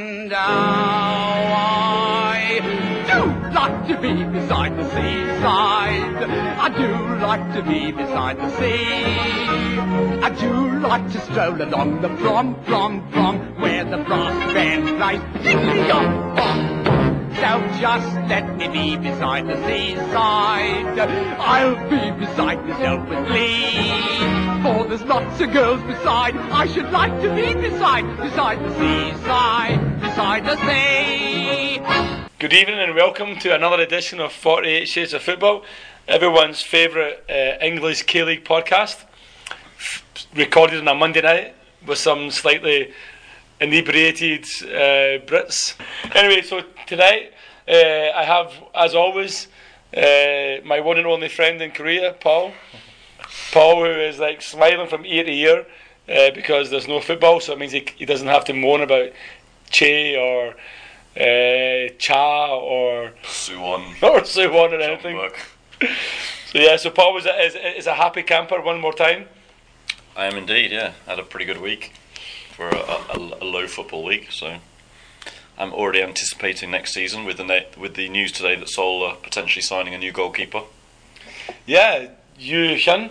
And I do like to be beside the seaside. I do like to be beside the sea. I do like to stroll along the prom, prom, prom, where the brass band plays bong. So just let me be beside the seaside. I'll be beside myself with glee. For there's lots of girls beside. I should like to be beside, beside the seaside, beside the sea. Good evening and welcome to another edition of 48 Shades of Football, everyone's favourite uh, English K League podcast, recorded on a Monday night with some slightly inebriated uh, Brits. Anyway, so tonight uh, I have, as always, uh, my one and only friend in Korea, Paul. Paul, who is like smiling from ear to ear uh, because there's no football, so it means he, he doesn't have to moan about Che or uh, Cha or Suwon. or Suwon or anything. So yeah, so Paul was a, is, is a happy camper one more time. I am indeed, yeah. Had a pretty good week for a, a, a low football week, so I'm already anticipating next season with the with the news today that Seoul are potentially signing a new goalkeeper. Yeah, Yu Hyun,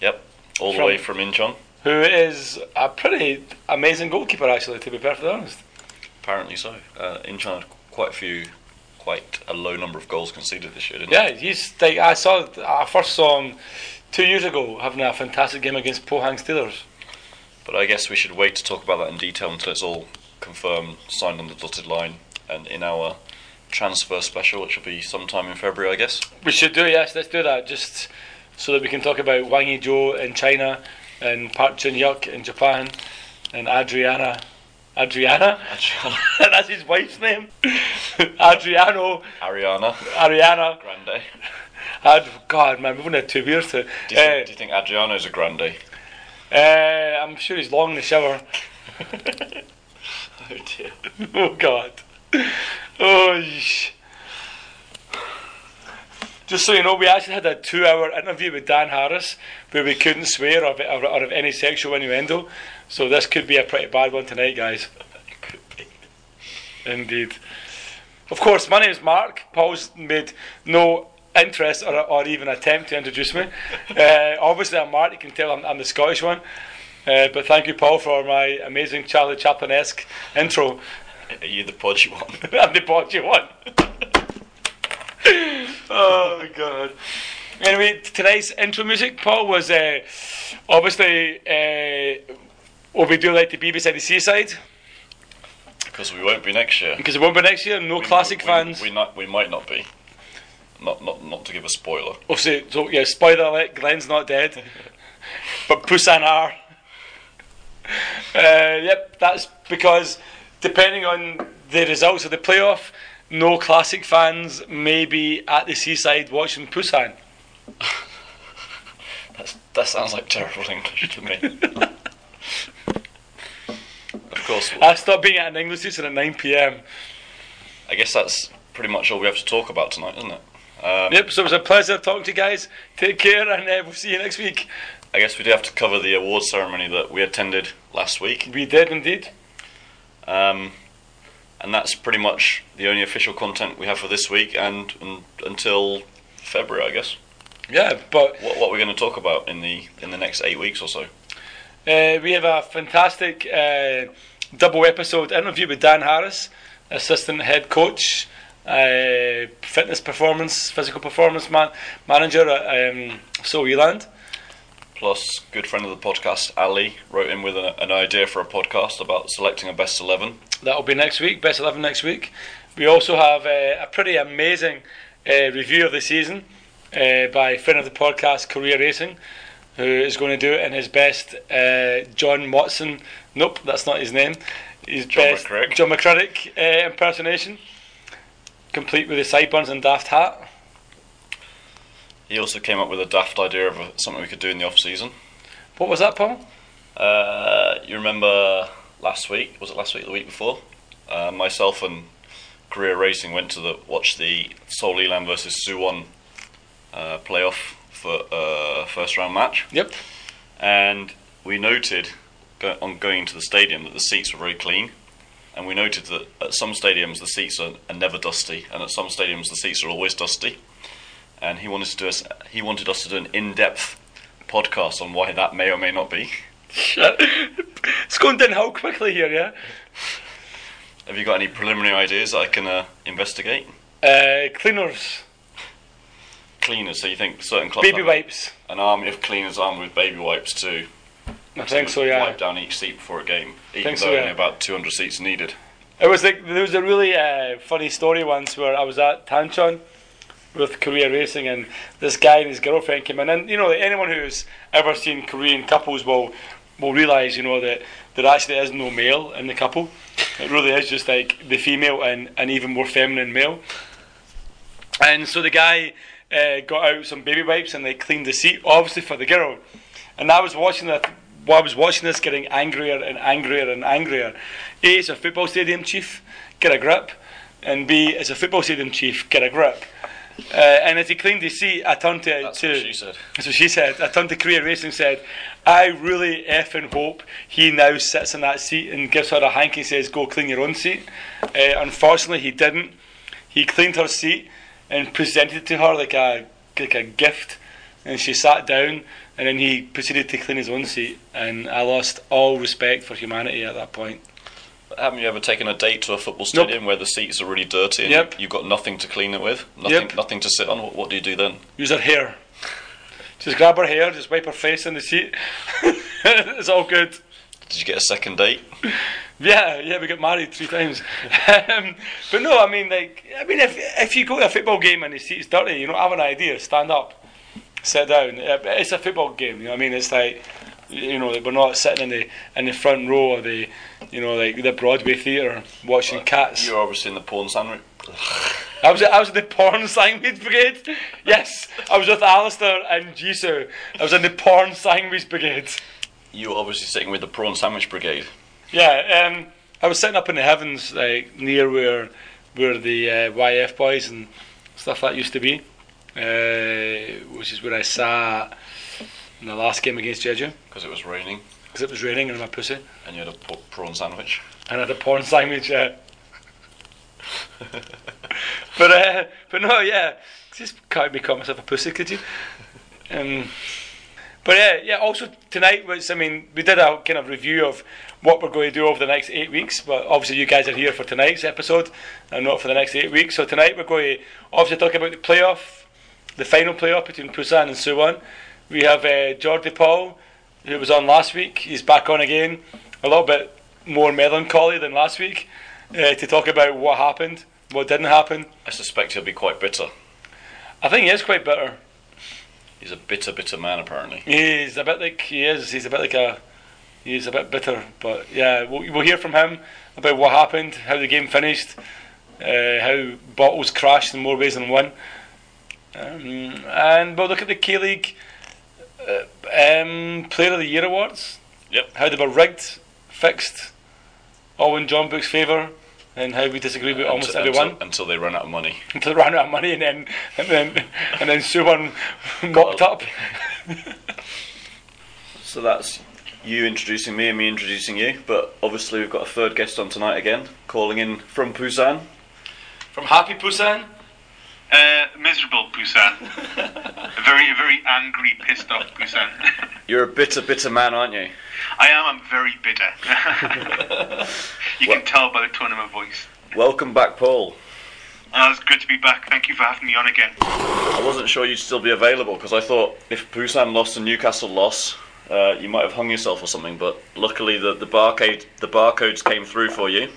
Yep, all the way from Incheon. who is a pretty amazing goalkeeper actually, to be perfectly honest. Apparently so. Uh, Incheon had quite a few, quite a low number of goals conceded this year, didn't Yeah, he's like I saw. I first saw him two years ago having a fantastic game against Pohang Steelers. But I guess we should wait to talk about that in detail until it's all confirmed, signed on the dotted line, and in our transfer special, which will be sometime in February, I guess. We should do yes, let's do that just so that we can talk about Wang Yizhou in China and Park Jin Hyuk in Japan and Adriana. Adriana? Adriana. That's his wife's name. Adriano, Ariana Ariana. Grande. Ad, God, man, we've only had two beers to. Do you, think, do you think Adriano's a grande? Uh, uh, I'm sure he's long in the shower. Oh dear. Oh God. Oh. yeesh. Just so you know, we actually had a two-hour interview with Dan Harris where we couldn't swear or, or, or of any sexual innuendo. So this could be a pretty bad one tonight, guys. Indeed. Of course, my name is Mark. Paul's made no interest or, or even attempt to introduce me. Uh, obviously, I'm Mark. You can tell I'm, I'm the Scottish one. Uh, but thank you, Paul, for my amazing Charlie Chaplin-esque intro. Are you the podgy one? I'm the podgy one. oh god. Anyway, t- tonight's intro music, Paul, was uh, obviously uh, what we do like to be beside the seaside Because we won't be next year. because it won't be next year. No We- classic we, fans. We, not, we might not be. Not, not, not to give a spoiler. Oh, so, so yeah, spoiler alert: Glenn's not dead, but Busan are. Uh, yep, that's because depending on the results of the playoff, no classic fans may be at the seaside watching Busan. That's, that sounds like terrible English to me. of course, I stopped being at an English teacher at 9 pm. I guess that's pretty much all we have to talk about tonight, isn't it? Um, Yep, so it was a pleasure talking to you guys. Take care, and uh, we'll see you next week. I guess we do have to cover the award ceremony that we attended last week. We did indeed. Um, and that's pretty much the only official content we have for this week and, and until February, I guess. Yeah, but What, what we're going to talk about in the in the next eight weeks or so. uh, we have a fantastic uh, double episode interview with Dan Harris, assistant head coach, uh, fitness performance, physical performance man- manager at um, Seoul Eland. Plus, good friend of the podcast, Ali, wrote in with an, an idea for a podcast about selecting a best 11. That'll be next week, best 11 next week. We also have uh, a pretty amazing uh, review of the season uh, by friend of the podcast, Career Racing, who is going to do it in his best uh, John Watson. Nope, that's not his name. His John best McCrick. John McCraddock uh, impersonation, complete with the sideburns and daft hat. He also came up with a daft idea of a, something we could do in the off season. What was that, Paul? Uh, you remember last week? Was it last week? or The week before? Uh, myself and Career Racing went to the watch the Seoul Eland versus Suwon uh, playoff for uh, first round match, Yep. and we noted go- on going to the stadium that the seats were very clean. and we noted that at some stadiums the seats are, are never dusty, and at some stadiums the seats are always dusty. And he wanted to do us, he wanted us to do an in-depth podcast on why that may or may not be. Shit. it's going downhill quickly here, yeah? Have you got any preliminary ideas that I can uh, investigate? Uh, cleaners, Cleaners, so you think certain clubs baby wipes. an army of cleaners armed with baby wipes to I think so, yeah. wipe down each seat before a game, even though so, yeah. only about 200 seats needed. It was like there was a really uh, funny story once where I was at Tanchon with Korea Racing, and this guy and his girlfriend came in, and you know anyone who's ever seen Korean couples will will realise you know that there actually is no male in the couple. It really is just like the female and an even more feminine male. And so the guy uh, got out some baby wipes and they cleaned the seat, obviously for the girl. And I was watching that. I was watching this, getting angrier and angrier and angrier. A, it's a football stadium chief, get a grip, and B, it's a football stadium chief, get a grip. Uh, and as he cleaned his seat, I turned to That's to what she said. that's what she said. I turned to Korea Racing and said, I really effing hope he now sits in that seat and gives her a hanky and says, Go clean your own seat. Uh, unfortunately, he didn't. He cleaned her seat and presented it to her like a, like a gift. And she sat down and then he proceeded to clean his own seat. And I lost all respect for humanity at that point. Haven't you ever taken a date to a football stadium where the seats are really dirty and Yep. you've got nothing to clean it with? Nothing, Yep. nothing to sit on? What, what do you do then? Use her hair. Just grab her hair, just wipe her face in the seat. it's all good. Did you get a second date? Yeah, yeah, we got married three times. um, but no, I mean, like, I mean, if if you go to a football game and the seat's dirty, you don't have an idea. Stand up, sit down. Uh, but It's a football game. You know what I mean? It's like, you know, like we're not sitting in the in the front row of the, you know, like the Broadway theatre watching cats. You're obviously in the porn sandwich. I was I was in the porn sandwich brigade. Yes, I was with Alistair and Jisoo. I was in the porn sandwich brigade. You were obviously sitting with the prawn sandwich brigade. Yeah, um, I was sitting up in the heavens, like near where where the uh, YF boys and stuff that used to be, uh, which is where I sat in the last game against Jeju because it was raining because it was raining and my pussy, and you had a p- prawn sandwich. and I had a porn sandwich. Yeah. but uh, but no, yeah, just can't me call myself a pussy, could you? Um, but yeah, yeah. Also tonight was, I mean, we did a kind of review of what we're going to do over the next eight weeks. But obviously, you guys are here for tonight's episode, and not for the next eight weeks. So tonight we're going to obviously talk about the playoff, the final playoff between Busan and Suwon. We have uh, Jordi Paul, who was on last week. He's back on again, a little bit more melancholy than last week, uh, to talk about what happened, what didn't happen. I suspect he'll be quite bitter. I think he is quite bitter. He's a bitter, bitter man, apparently. He's a bit like he is. He's a bit like a. He's a bit bitter, but yeah, we'll, we'll hear from him about what happened, how the game finished, uh, how bottles crashed in more ways than one, um, and we'll look at the K League um, Player of the Year awards. Yep. How they were rigged, fixed, all in Jeonbuk's favour, and how we disagree with almost Until- everyone Until, until they run out of money. until they ran out of money, and then and then and then Suwon mocked up. So that's you introducing me and me introducing you. But obviously, we've got a third guest on tonight again, calling in from Busan. From Happy Busan. Uh, miserable Busan. a very, very angry, pissed off Busan. You're a bitter, bitter man, aren't you? I am. I'm very bitter. you What- can tell by the tone of my voice. Welcome back, Paul. Uh, it's good to be back. Thank you for having me on again. I wasn't sure you'd still be available because I thought if Busan lost and Newcastle lost, uh, you might have hung yourself or something. But luckily, the the barcode the barcodes came through for you.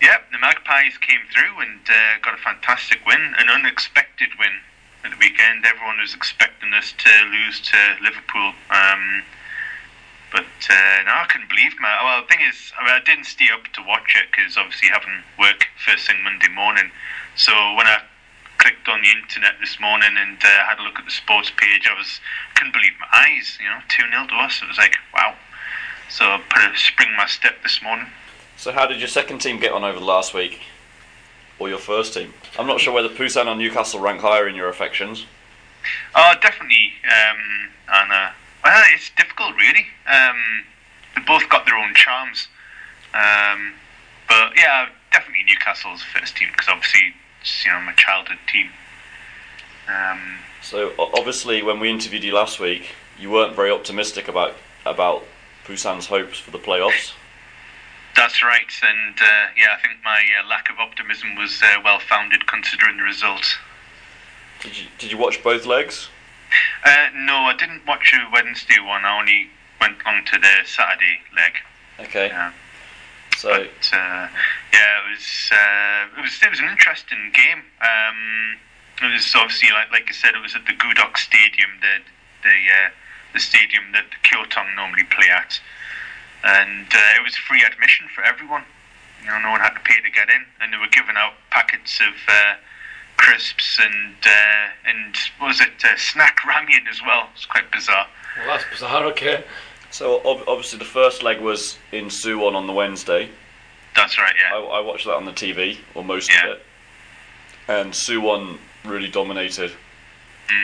Yep, the Magpies came through and uh, got a fantastic win, an unexpected win at the weekend. Everyone was expecting us to lose to Liverpool. Um, but uh, no, I couldn't believe man. Well, the thing is, I, mean, I didn't stay up to watch it because obviously having work first thing Monday morning. So when I clicked on the internet this morning and uh, had a look at the sports page, I was couldn't believe my eyes. You know, two 0 to us. It was like wow. So I put a spring in my step this morning. So how did your second team get on over the last week, or your first team? I'm not sure whether Busan or Newcastle rank higher in your affections. Oh, definitely. Um, and uh, well, it's difficult, really. Um, they both got their own charms. Um, but yeah, definitely Newcastle's first team because obviously it's you know my childhood team. Um, So obviously, when we interviewed you last week, you weren't very optimistic about about Busan's hopes for the playoffs. That's right, and uh, yeah, I think my uh, lack of optimism was uh, well founded considering the results. Did you did you watch both legs? Uh, no, I didn't watch a Wednesday one. I only went on to the Saturday leg. Okay. Yeah. So But uh, yeah, it was uh, it was it was an interesting game. Um, it was obviously like like I said, it was at the Gudeok Stadium, the the uh, the stadium that the Kyotong normally play at, and uh, it was free admission for everyone. You know, no one had to pay to get in, and they were giving out packets of uh, crisps and uh, and what was it uh, snack ramen as well. It's quite bizarre. Well, that's bizarre. Okay. so ob- obviously the first leg was in Suwon on the Wednesday. That's right, I, yeah. I watched that on the TV or most Yeah. of it, and Suwon really dominated.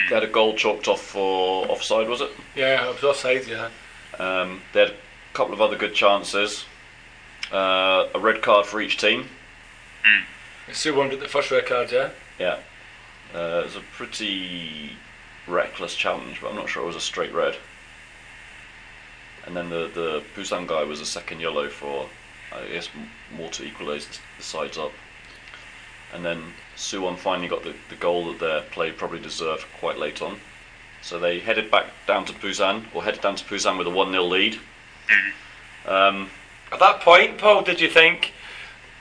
They had a goal chalked off for offside, was it? Yeah, it was offside. Yeah. Um, they had a couple of other good chances. Uh, a red card for each team. Suwon the first red card. Yeah. Yeah. Uh, it was a pretty reckless challenge, but I'm not sure it was a straight red. And then the, the Busan guy was a second yellow for, I guess, more to equalise the, the sides up. And then Suwon finally got the, the goal that their play probably deserved quite late on. So they headed back down to Busan, or headed down to Busan with a 1 0 lead. Um, At that point, Paul, did you think?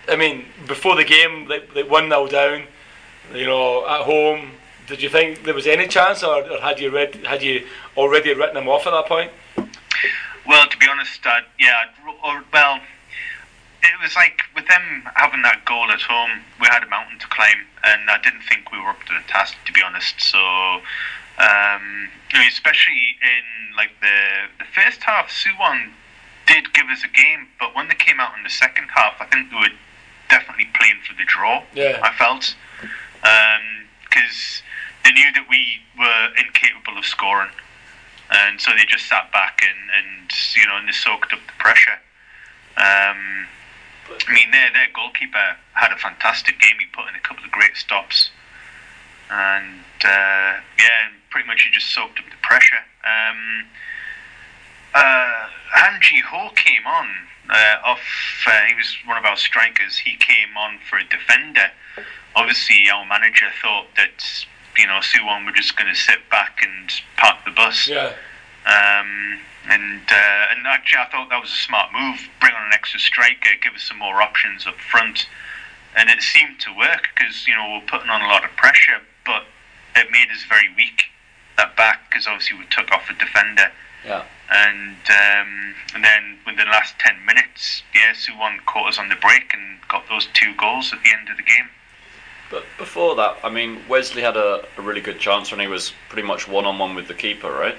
I mean, before the game, they, like one 0 down, you know, at home. Did you think there was any chance, or, or had you read, had you already written them off at that point? Well, to be honest, uh, yeah, I'd or, well, it was like with them having that goal at home, we had a mountain to climb, and I didn't think we were up to the task, to be honest. So, um, I mean, especially in like the the first half, Suwon did give us a game, but when they came out in the second half, I think they were definitely playing for the draw. Yeah. I felt because they knew that we were incapable of scoring and so they just sat back and, and you know and they soaked up the pressure. Um, I mean, their their goalkeeper had a fantastic game. He put in a couple of great stops, and uh, yeah, pretty much he just soaked up the pressure. Um, uh, Ho came on uh, off. Uh, he was one of our strikers. He came on for a defender. Obviously, our manager thought that you know Suwon were just going to sit back and park the bus. Yeah. Um, and uh, and actually, I thought that was a smart move. Bring on an extra striker, give us some more options up front, and it seemed to work because you know we're putting on a lot of pressure, but it made us very weak. That back because obviously we took off a defender, yeah. and um, and then within the last ten minutes, yeah, Suwon caught us on the break and got those two goals at the end of the game. But before that, I mean, Wesley had a, a really good chance when he was pretty much one on one with the keeper, right?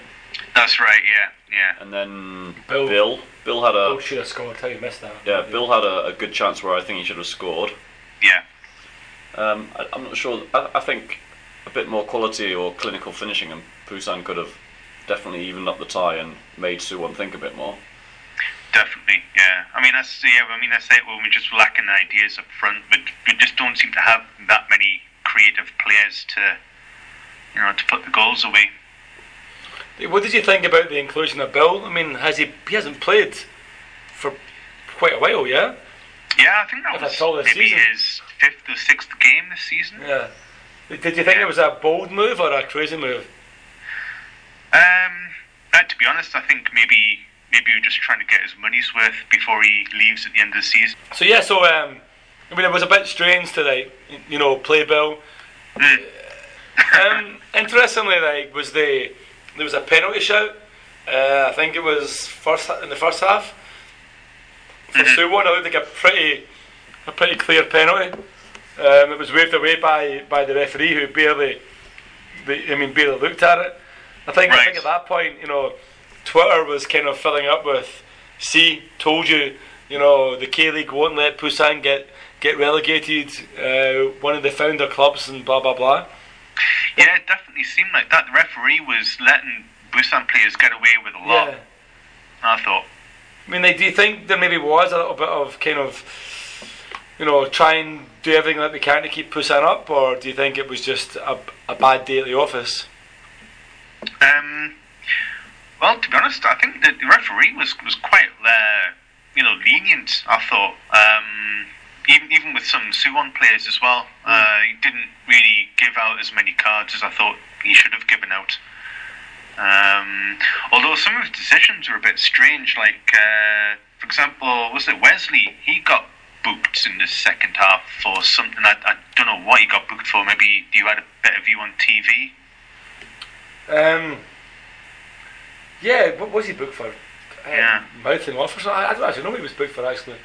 That's right, yeah, yeah. And then Bill. Bill, Bill had a Oh, should have scored. How you missed that? yeah, Bill had a, a good chance where I think he should have scored. Yeah. Um, I, I'm not sure. I, I think a bit more quality or clinical finishing, and Busan could have definitely evened up the tie and made Suwon think a bit more. Definitely, yeah. I mean, that's yeah. I mean, that's it. Well, we're just lacking ideas up front, but we just don't seem to have that many creative players to, you know, to put the goals away. What did you think about the inclusion of Bill? I mean, has he? He hasn't played for quite a while, yeah. Yeah, I think that If was that's all this maybe season. his fifth or sixth game this season. Yeah. Did you think it was a bold move or a crazy move? Um, uh, to be honest, I think maybe maybe we're just trying to get his money's worth before he leaves at the end of the season. So yeah, so um, I mean, it was a bit strange to like, you know, play Bill. um, interestingly, like, was the there was a penalty shout. Uh, I think it was first in the first half for Suwon. I think a pretty a pretty clear penalty. Um, it was waved away by, by the referee who barely, the, I mean, barely looked at it. I think I think at that point, you know, Twitter was kind of filling up with, "See, told you, you know, the K League won't let Busan get get relegated. Uh, one of the founder clubs and blah blah blah." Yeah, it definitely seemed like that. The referee was letting Busan players get away with a lot. Yeah. I thought. I mean, like, do you think there maybe was a little bit of kind of you know, try and do everything that they can to keep pushing up, or do you think it was just a, a bad day at the office? Um, well, to be honest, I think the, the referee was was quite, uh, you know, lenient. I thought, um, even even with some Suwon players as well, uh, he didn't really give out as many cards as I thought he should have given out. Um, although some of his decisions were a bit strange, like uh, for example, was it Wesley? He got booked in the second half for something. I, I don't know what he got booked for. Maybe you had a better view on TV. Um, yeah, what was he booked for? Yeah. Um, mouthing off or something? I, I don't actually know what he was booked for actually.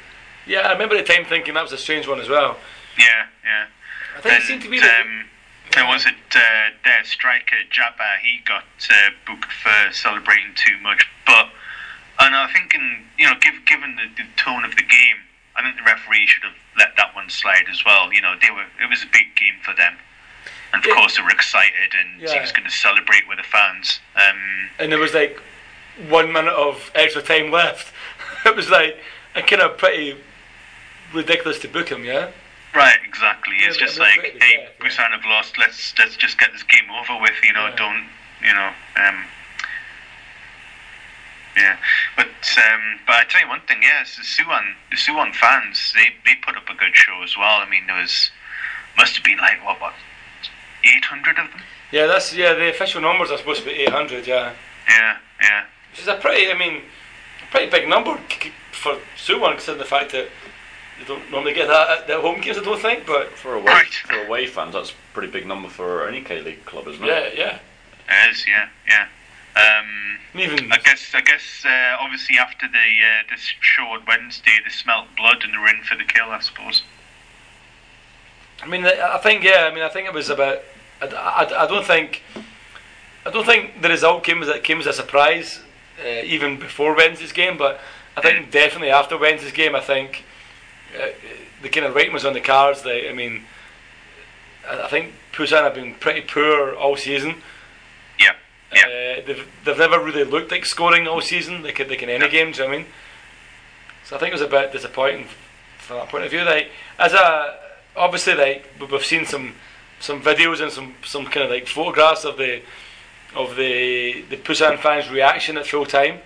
Yeah, I remember at the time thinking that was a strange one as well. Yeah, yeah. I think it seemed to be um, there was it uh, their striker Jaba. He got uh, booked for celebrating too much, but and I think in you know, give, given the, the tone of the game, I think the referee should have let that one slide as well. You know, they were it was a big game for them, and of Yeah. course they were excited, and he was going to celebrate with the fans. Um, and there was like one minute of extra time left. it was like a kind of pretty ridiculous to book him, yeah. Right, exactly. It's just like, hey, dead, yeah. Have lost. Let's let's just get this game over with. You know, Yeah. don't you know? Um, yeah, but um, but I tell you one thing. Yes, the Suwon the Suwon fans they they put up a good show as well. I mean, there was must have been like what what eight hundred of them. Yeah, that's yeah. The official numbers are supposed to be eight hundred, yeah. Yeah, yeah. Which is a pretty, I mean, a pretty big number c- c- for Suwon, considering the fact that they don't normally get that at their home games. I don't think, but For away, Right. for away fans, that's a pretty big number for any K League club, isn't yeah, yeah. It is. Yeah, yeah. Um, even I guess I guess uh, obviously after the uh, this show on Wednesday, they smelt blood and they were in for the kill. I suppose. I mean, I think yeah. I mean, I think it was about. I, I, I don't think. I don't think the result came as a, came as a surprise, uh, even before Wednesday's game. But I think definitely after Wednesday's game, I think uh, the kind of writing was on the cards. That I mean, I, I think Busan have been pretty poor all season. Yeah. Uh, they've, they've never really looked like scoring all season. They can they can any Yeah. games. I mean, so I think it was a bit disappointing from that point of view. Like as a obviously like we- we've seen some some videos and some some kind of like photographs of the of the the Busan fans' reaction at full time.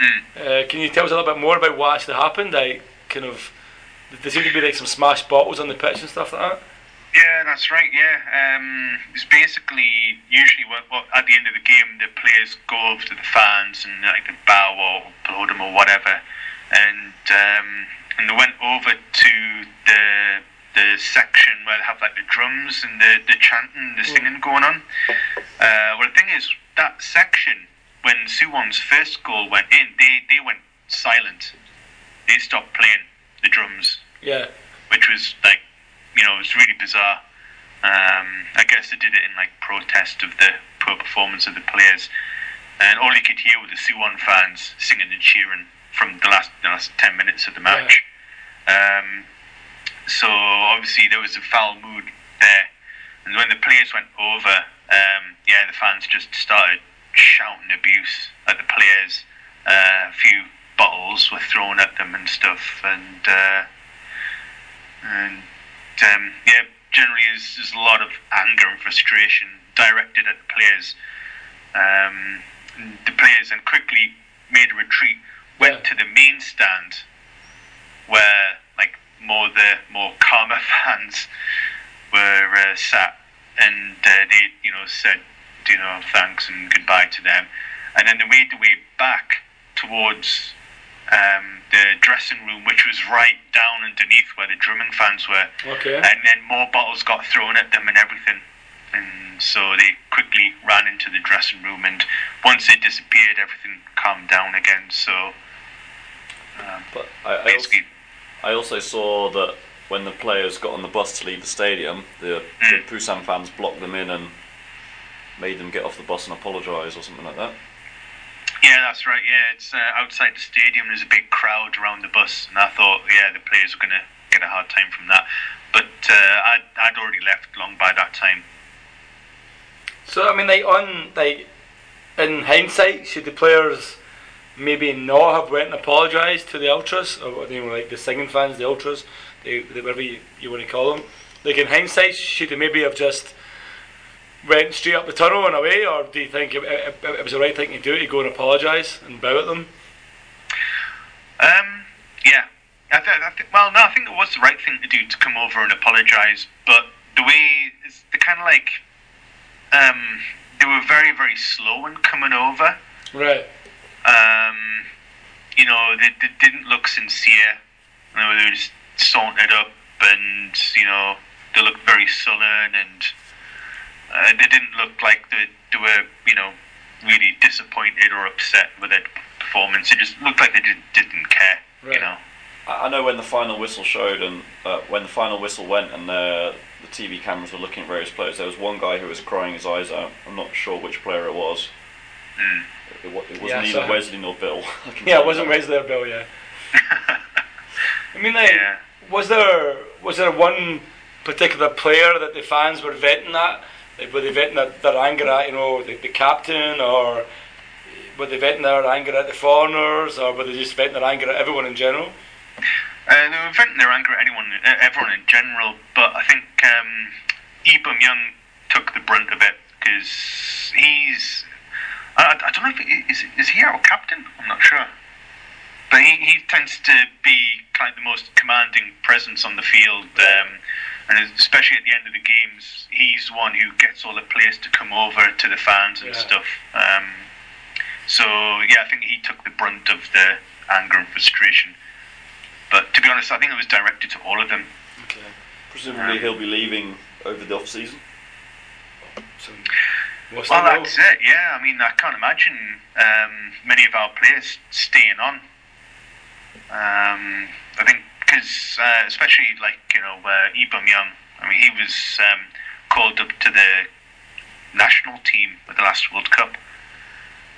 Mm. Uh, can you tell us a little bit more about what actually happened? Like kind of there seemed to be like some smashed bottles on the pitch and stuff like that. Yeah, that's right. Yeah, um, it's basically usually what, what at the end of the game the players go over to the fans and like they bow or applaud them or whatever, and um, and they went over to the the section where they have like the drums and the, the chanting, the singing going on. Uh, well, the thing is that section when Suwon's first goal went in, they they went silent. They stopped playing the drums Yeah, which was like, you know, it was really bizarre. Um, I guess they did it in like protest of the poor performance of the players, and all you could hear were the Suwon fans singing and cheering from the last the last ten minutes of the match. Um, so obviously there was a foul mood there, and when the players went over, um, yeah, the fans just started shouting abuse at the players. Uh, a few bottles were thrown at them and stuff, and. Uh, and um, yeah, generally there's, there's a lot of anger and frustration directed at the players. Um, and the players then quickly made a retreat, went Yeah. to the main stand, where like more the more calmer fans were uh, sat, and uh, they you know said you know thanks and goodbye to them, and then they made their way back towards um, the dressing room, which was right down underneath where the drumming fans were. Okay. And then more bottles got thrown at them and everything. And so they quickly ran into the dressing room, and once they disappeared, everything calmed down again. So um, But I, I, also, I also saw that when the players got on the bus to leave the stadium, the, the Mm. Busan fans blocked them in and made them get off the bus and apologise or something like that. Yeah, that's right. Yeah, it's uh, outside the stadium. There's a big crowd around the bus, and I thought, yeah, the players going to get a hard time from that. But uh, I'd, I'd already left long by that time. So I mean, like on like in hindsight, should the players maybe not have went and apologised to the ultras or like the singing fans, the ultras? they, they, whatever you, you want to call them. Like in hindsight, should they maybe have just went straight up the tunnel and away, or do you think it, it, it was the right thing to do to go and apologise and bow at them? Um, yeah. I th- I th- well, no, I think it was the right thing to do to come over and apologise, but the way it's the kind of like um, they were very very slow in coming over. Right. Um, you know, they, they didn't look sincere. You know, they were just sauntered up, and you know, they looked very sullen, and uh, they didn't look like they, they were, you know, really disappointed or upset with their performance. It just looked like they didn't didn't care. Right. You know. I I know when the final whistle showed and uh, when the final whistle went and uh, the TV cameras were looking at various players, there was one guy who was crying his eyes out. I'm not sure which player it was. Mm. It, wa- it was Yeah, neither so- Wesley nor Bill. Yeah, it wasn't that. Wesley or Bill. Yeah. I mean, like, Yeah. was there was there one particular player that the fans were venting at? Like, were they venting their, their anger at, you know, the, the captain, or were they venting their anger at the foreigners, or were they just venting their anger at everyone in general? Uh, they were venting their anger at anyone, uh, everyone in general, but I think um, Young took the brunt of it because he's. I, I don't know if he, is is he our captain. I'm not sure, but he, he tends to be kind of the most commanding presence on the field, um, and especially at the end of the games, he's the one who gets all the players to come over to the fans and Yeah. stuff. Um, so yeah, I think he took the brunt of the anger and frustration. But to be honest, I think it was directed to all of them. Okay. Presumably he'll be leaving over the off season. So, what's Well, the role? that's it. Yeah, I mean, I can't imagine um, many of our players staying on. Um, I think because, uh, especially like you know, uh, Lee Bum-young. I mean, he was um, called up to the national team at the last World Cup.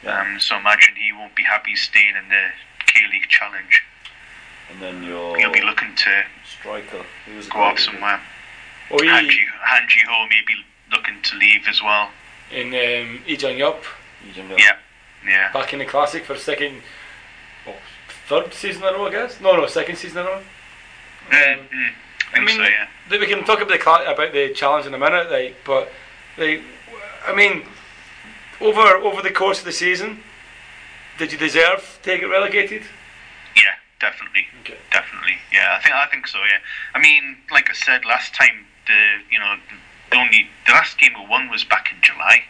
Um, so imagine he won't be happy staying in the K League Challenge. And then your He'll be looking to striker. Who was go off somewhere. Oh, he, Hanji, Hanji Ho may be looking to leave as well. in um, Lee Jung-hyub, Yeah, yeah. back in the classic for second, oh, third season in a row, I guess. No, no, second season in a row. Mm, I I mean, so, yeah. we can talk about the about the challenge in a minute, like, but like, I mean, over over the course of the season, did you deserve to get relegated? Yeah, definitely. Okay. Definitely. Yeah, I think I think so, yeah. I mean, like I said last time, the you know, the only the last game we won was back in July.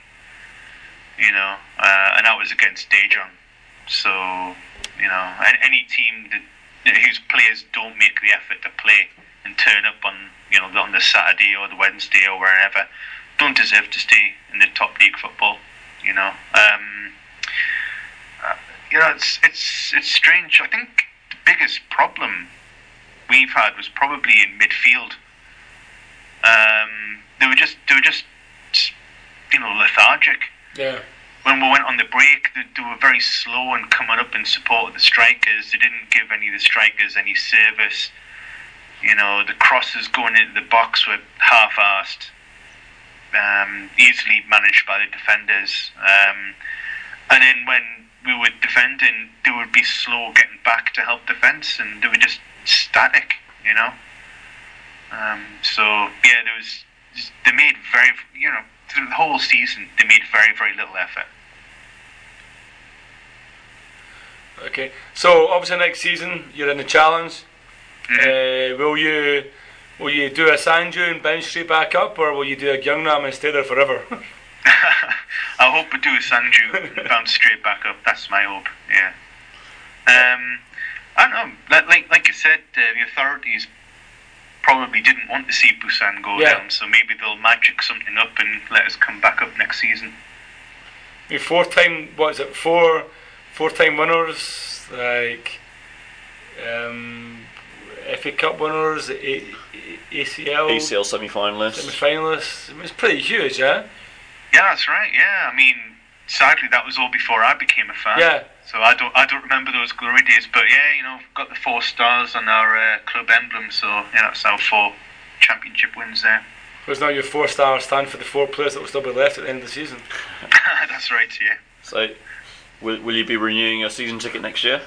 You know, uh, and that was against Daejeon. So, you know, any, any team that whose players don't make the effort to play and turn up on you know on the Saturday or the Wednesday or wherever don't deserve to stay in the top league football. You know, um, uh, you know it's it's it's strange. I think the biggest problem we've had was probably in midfield. Um, they were just they were just you know lethargic Yeah. When we went on the break, they, were very slow in coming up in support of the strikers. They didn't give any of the strikers any service. You know, the crosses going into the box were half-assed, um, easily managed by the defenders. Um, and then when we were defending, they would be slow getting back to help defence, and they were just static. You know. Um, so yeah, there was. They made very, you know, through the whole season, they made very, very little effort. Okay. So obviously next season you're in the challenge. Mhm. Uh, will you will you do a Sangju and bounce straight back up, or will you do a Gyeongnam and stay there forever? I hope we do a Sangju and bounce straight back up. That's my hope. Yeah. Um, I don't know. Like like, like you said, uh, the authorities probably didn't want to see Busan go Yeah. down, so maybe they'll magic something up and let us come back up next season. You four time what is it? Four four time winners like um, FA Cup winners, A- A- ACL, ACL semi finalists. semi finalists. I mean, it's pretty huge, yeah. Yeah, that's right. Yeah, I mean, sadly that was all before I became a fan. Yeah. So I don't I don't remember those glory days, but yeah, you know, we've got the four stars on our uh, club emblem, so yeah, that's our four championship wins there. Because now your four stars stand for the four players that will still be left at the end of the season. that's right, yeah. So, will, will you be renewing your season ticket next year?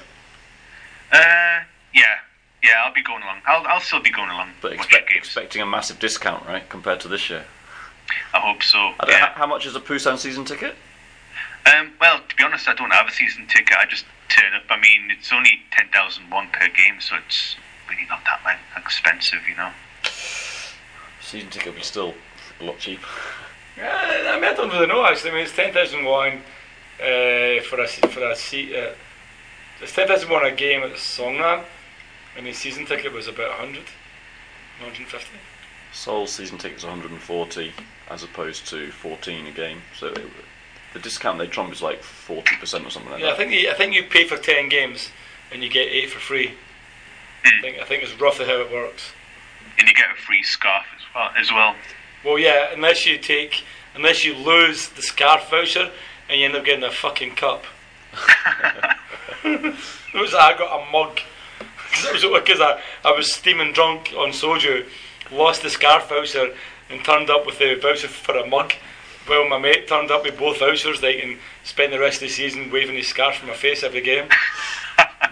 Uh, yeah, yeah, I'll be going along. I'll, I'll still be going along. But watching expect, games. expecting a massive discount, right, compared to this year. I hope so. I don't, yeah. how, how much is a Busan season ticket? Um, well, to be honest, I don't have a season ticket. I just turn up. I mean, it's only ten thousand one per game, so it's really not that like, expensive, you know. Season ticket would be still a lot cheaper. Yeah, I mean, I don't really know actually. I mean, it's ten thousand one uh, for a se- for a seat. Uh, it's ten thousand one a game at Songnam. I mean, season ticket was about 100, 150. Seoul season ticket ticket's 140 as opposed to 14 a game. So it, the discount they trump is like 40% or something like that. Yeah, I think you, I think you pay for ten games and you get eight for free. Hmm. I think I think it's roughly how it works. And you get a free scarf as well. As well. Well, yeah, unless you take unless you lose the scarf voucher and you end up getting a fucking cup. it was I got a mug because I, I was steaming drunk on soju, lost the scarf voucher and turned up with the voucher for a mug. Well, my mate turned up with both vouchers, like, and spent the rest of the season waving his scarf in my face every game.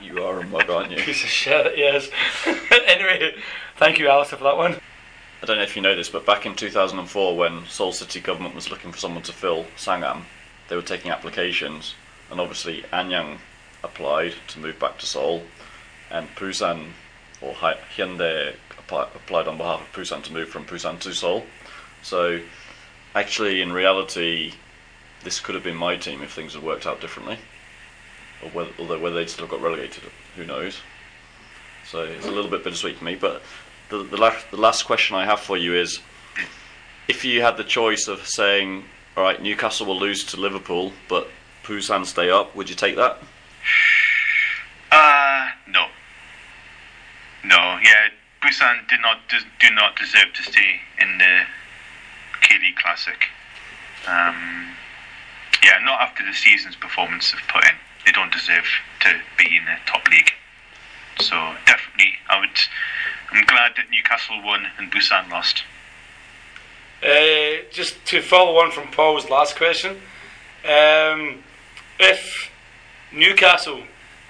You are a mug, aren't you? Piece of shit, yes. anyway, thank you, Alistair, for that one. I don't know if you know this, but back in 2004, when Seoul City government was looking for someone to fill Sangam, they were taking applications, and obviously Anyang applied to move back to Seoul, and Busan or Hy- Hyundai applied on behalf of Busan to move from Busan to Seoul. So, actually, in reality, this could have been my team if things had worked out differently. Whether, although whether they'd still got relegated, who knows? So it's a little bit bittersweet for me. But the the last the last question I have for you is, if you had the choice of saying, all right, Newcastle will lose to Liverpool, but Busan stay up, would you take that? Uh, no. No, yeah, Busan did not des- do not deserve to stay in the K League Classic. Um, yeah, not after the season's performance they've put in. They don't deserve to be in the top league. So definitely, I would. I'm glad that Newcastle won and Busan lost. Uh, just to follow on from Paul's last question, um, if Newcastle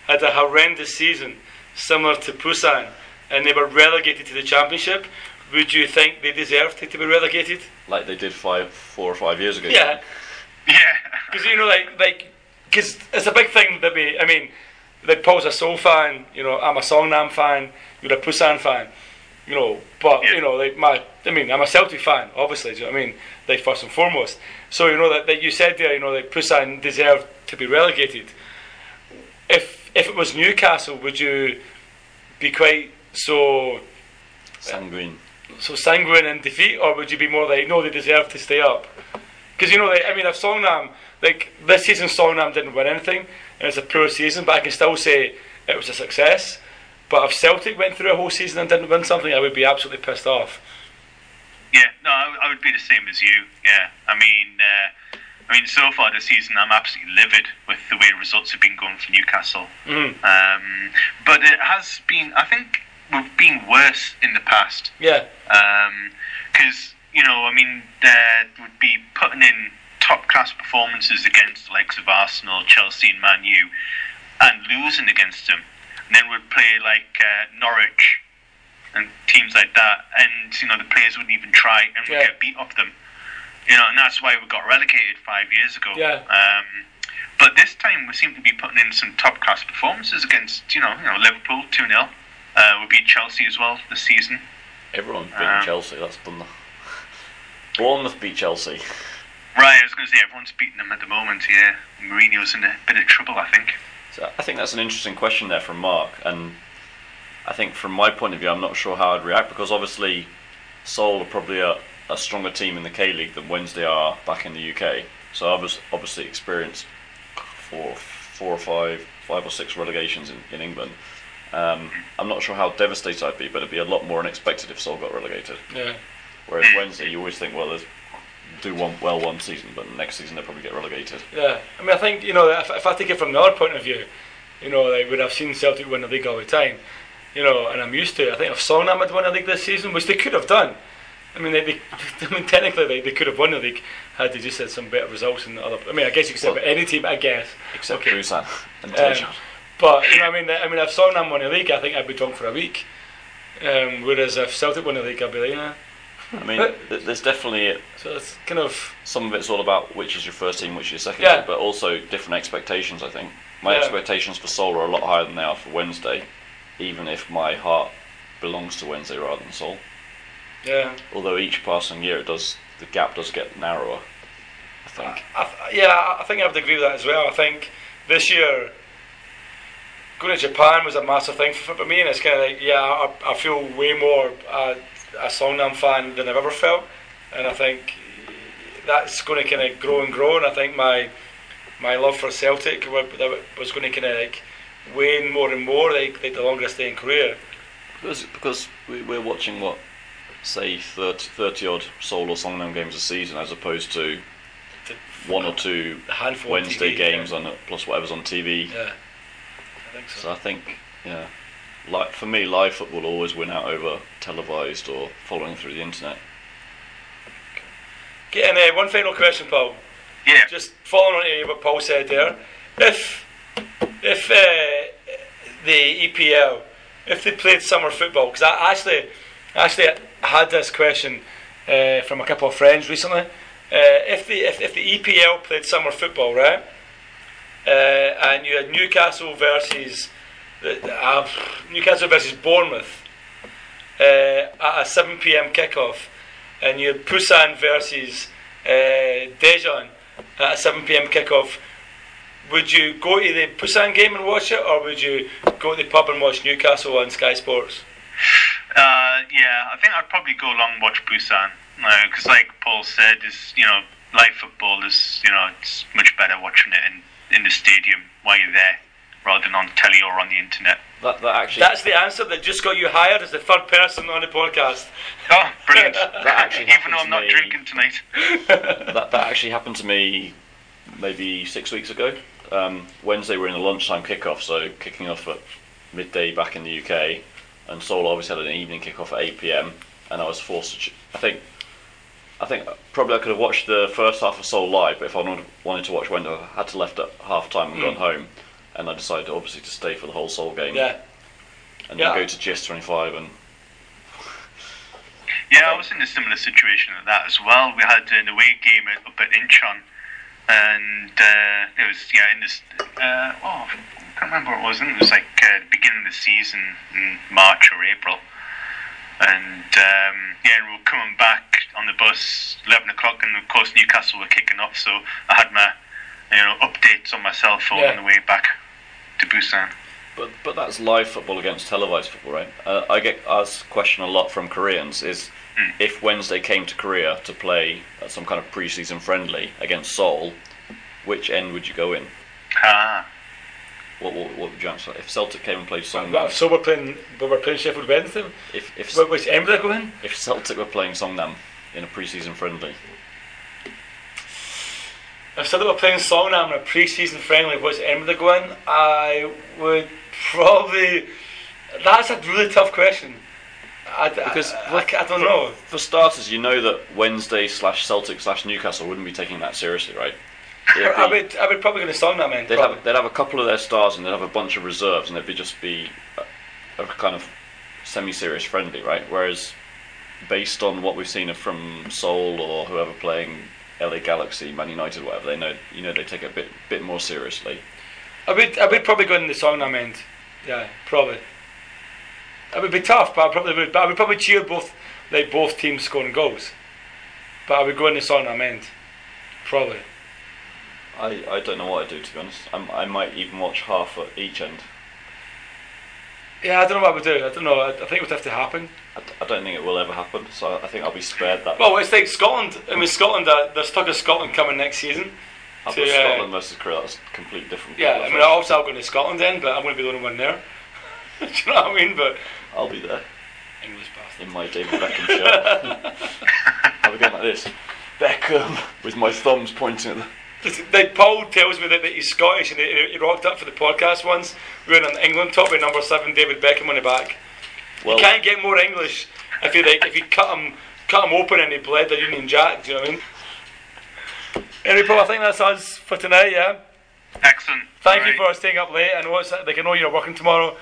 had a horrendous season similar to Busan and they were relegated to the Championship, would you think they deserved to be relegated? Like they did five, four or five years ago. Yeah, Yeah. because you know, like, like, because it's a big thing that we. I mean, like Paul's a Seoul fan. You know, I'm a Songnam fan. You're a Busan fan. You know, but Yeah. you know, like my. I mean, I'm a Celtic fan, obviously. Do you know what I mean? Like first and foremost. So you know that, that you said there, you know, like Busan deserved to be relegated. If if it was Newcastle, would you be quite so Sanguine. So sanguine in defeat, or would you be more like, no, they deserve to stay up? Because you know, like, I mean, if Songnam, like this season, Songnam didn't win anything, and it's a poor season, but I can still say it was a success. But if Celtic went through a whole season and didn't win something, I would be absolutely pissed off. Yeah, no, I, I would be the same as you. Yeah, I mean, uh, I mean, so far this season, I'm absolutely livid with the way results have been going for Newcastle. Mhm. Um, but it has been, I think, we've been worse in the past. Yeah, Because you know, I mean, they would be putting in top class performances against the likes of Arsenal, Chelsea, and Man U, and losing against them. And then we'd play like uh, Norwich and teams like that, and you know the players wouldn't even try and would Yeah. get beat off them. You know, and that's why we got relegated five years ago. Yeah. Um, but this time we seem to be putting in some top class performances against you know, you know Liverpool two 0 uh, We beat Chelsea as well this season. Everyone's beaten Um, Chelsea. That's done. Bournemouth beat Chelsea. Right, I was going to say everyone's beating them at the moment. Yeah, Mourinho's in a bit of trouble, I think. So I think that's an interesting question there from Mark, and I think from my point of view, I'm not sure how I'd react because obviously Seoul are probably a, a stronger team in the K League than Wednesday are back in the UK. So I've obvi- obviously experienced four, four or five, five or six relegations in, in England. Um, I'm not sure how devastated I'd be, but it'd be a lot more unexpected if Seoul got relegated. yeah. Whereas Wednesday, you always think, well, there's do one well one season, but next season they'll probably get relegated. Yeah, I mean, I think you know, if, if I take it from another point of view, you know, like would I've seen Celtic win the league all the time, you know, and I'm used to it. I think if Songnam had won the league this season, which they could have done, I mean, they, they I mean, technically they, they could have won the league had they just had some better results in the other. I mean, I guess you could say Well- about any team, I guess. Except Okay. Busan and Um, Daejeon. But you know, I mean, I mean, if Songnam won the league, I think I'd be drunk for a week. Um, whereas if Celtic won the league, I'd be like, yeah. I mean, th- there's definitely So it's kind of some of it's all about which is your first team, which is your second Yeah. team, but also different expectations. I think my Yeah. expectations for Seoul are a lot higher than they are for Wednesday, even if my heart belongs to Wednesday rather than Seoul. yeah. Although each passing year, it does the gap does get narrower. I think. I, th- yeah, I think I would agree with that as well. I think this year going to Japan was a massive thing for, for me, and it's kind of like, yeah, I, I feel way more uh, a Songnam fan than I've ever felt, and I think that's going to kind of grow and grow, and I think my my love for Celtic was going to kind of like wane more and more like, like the longer I stay in Korea. Because because we, we're watching what, say 30, 30 odd Seoul or Songnam games a season, as opposed to one or two A Wednesday TV, games yeah. on plus whatever's on TV. Yeah, think so. So I think, yeah, like for me, live football will always win out over televised or following through the internet. Getting uh, one final question, Paul. Yeah. just following on to what Paul said there, if if uh, the EPL, if they played summer football, because I actually actually had this question uh, from a couple of friends recently. Uh, if the if, if the EPL played summer football, right, uh, and you had Newcastle versus uh, Newcastle versus Bournemouth uh, at a 7 p.m. kickoff, and you had Busan versus uh, Daejeon at a 7 p.m. kickoff, would you go to the Busan game and watch it, or would you go to the pub and watch Newcastle on Sky Sports? Uh, yeah, I think I'd probably go along and watch Busan because, like Paul said, is you know live football is you know it's much better watching it in in the stadium while you're there rather than on telly or on the internet. That that actually That's the answer that just got you hired as the third person on the podcast. Oh, brilliant! That actually Even happened though I'm not me. drinking tonight. that that actually happened to me maybe six weeks ago. Um, Wednesday we're in the lunchtime kickoff, so kicking off at midday back in the UK, and Seoul obviously had an evening kickoff at 8 p.m. and I was forced to. Ch- I think. I think probably I could have watched the first half of Seoul live, but if I wanted, wanted to watch Wednesday, I had to left at half time and gone home, and I decided obviously to stay for the whole Seoul game Yeah, and Yeah. then go to GS25 and Yeah, I was in a similar situation at that as well. We had an away game at, up at Incheon, and uh, it was yeah in this. Uh, oh, I can't remember what it was. It was like uh, the beginning of the season in March or April, and um, yeah, we were coming back on the bus eleven o'clock, and of course Newcastle were kicking off, so I had my you know updates on my cell phone Yeah. on the way back to Busan. But but that's live football against televised football, right? Uh, I get asked question a lot from Koreans is if Wednesday came to Korea to play some kind of pre-season friendly against Seoul, which end would you go in? Ah, What what, what would you answer? If Celtic came and played Songnam, so we're playing, we're playing Sheffield Wednesday. if if Wh- Which end would I go in? if Celtic were playing Songnam in a pre-season friendly, If Celtic were playing Songnam in a pre-season friendly, which end would I go in? I would probably. That's a really tough question. I, Because I, I, I don't know. for starters, you know that Wednesday slash Celtic slash Newcastle wouldn't be taking that seriously, right? I be- would, I would probably go to Songnam end. They'd probably. have they'd have a couple of their stars and they'd have a bunch of reserves and they'd be just be a, a kind of semi-serious friendly, right? Whereas based on what we've seen from Seoul or whoever playing LA Galaxy, Man United, whatever, they know you know they take it a bit bit more seriously. I would, I would probably go in the Songnam end. Yeah, probably. It would be tough, but I probably would. But I would probably cheer both, like both teams scoring goals. But I would go in the Songnam end, probably. I, I don't know what I'd do to be honest. I'm, I might even watch half at each end. Yeah, I don't know what I would do. I don't know. I, I think it would have to happen. I, d- I don't think it will ever happen, so I think I'll be spared that. Well, it's like Scotland. I mean, Scotland. Uh, there's talk of Scotland coming next season. I've to, got uh, Scotland versus Korea. That's completely different. Yeah, I mean, obviously I'll also go to Scotland then, but I'm going to be the only one there. Do you know what I mean? But I'll be there English bastard. in my David Beckham shirt. I'll be going like this, Beckham, with my thumbs pointing at the. Like Paul tells me that, that he's Scottish and he, he rocked up for the podcast once wearing in England top with number seven David Beckham on the back. Well, you can't get more English if you like if you cut him cut him open and he bled the Union Jack. Do you know what I mean? Anyway, Paul, I think that's us for tonight. Yeah. Excellent. Thank you Alright. for staying up late. I know it's like I know you're working tomorrow.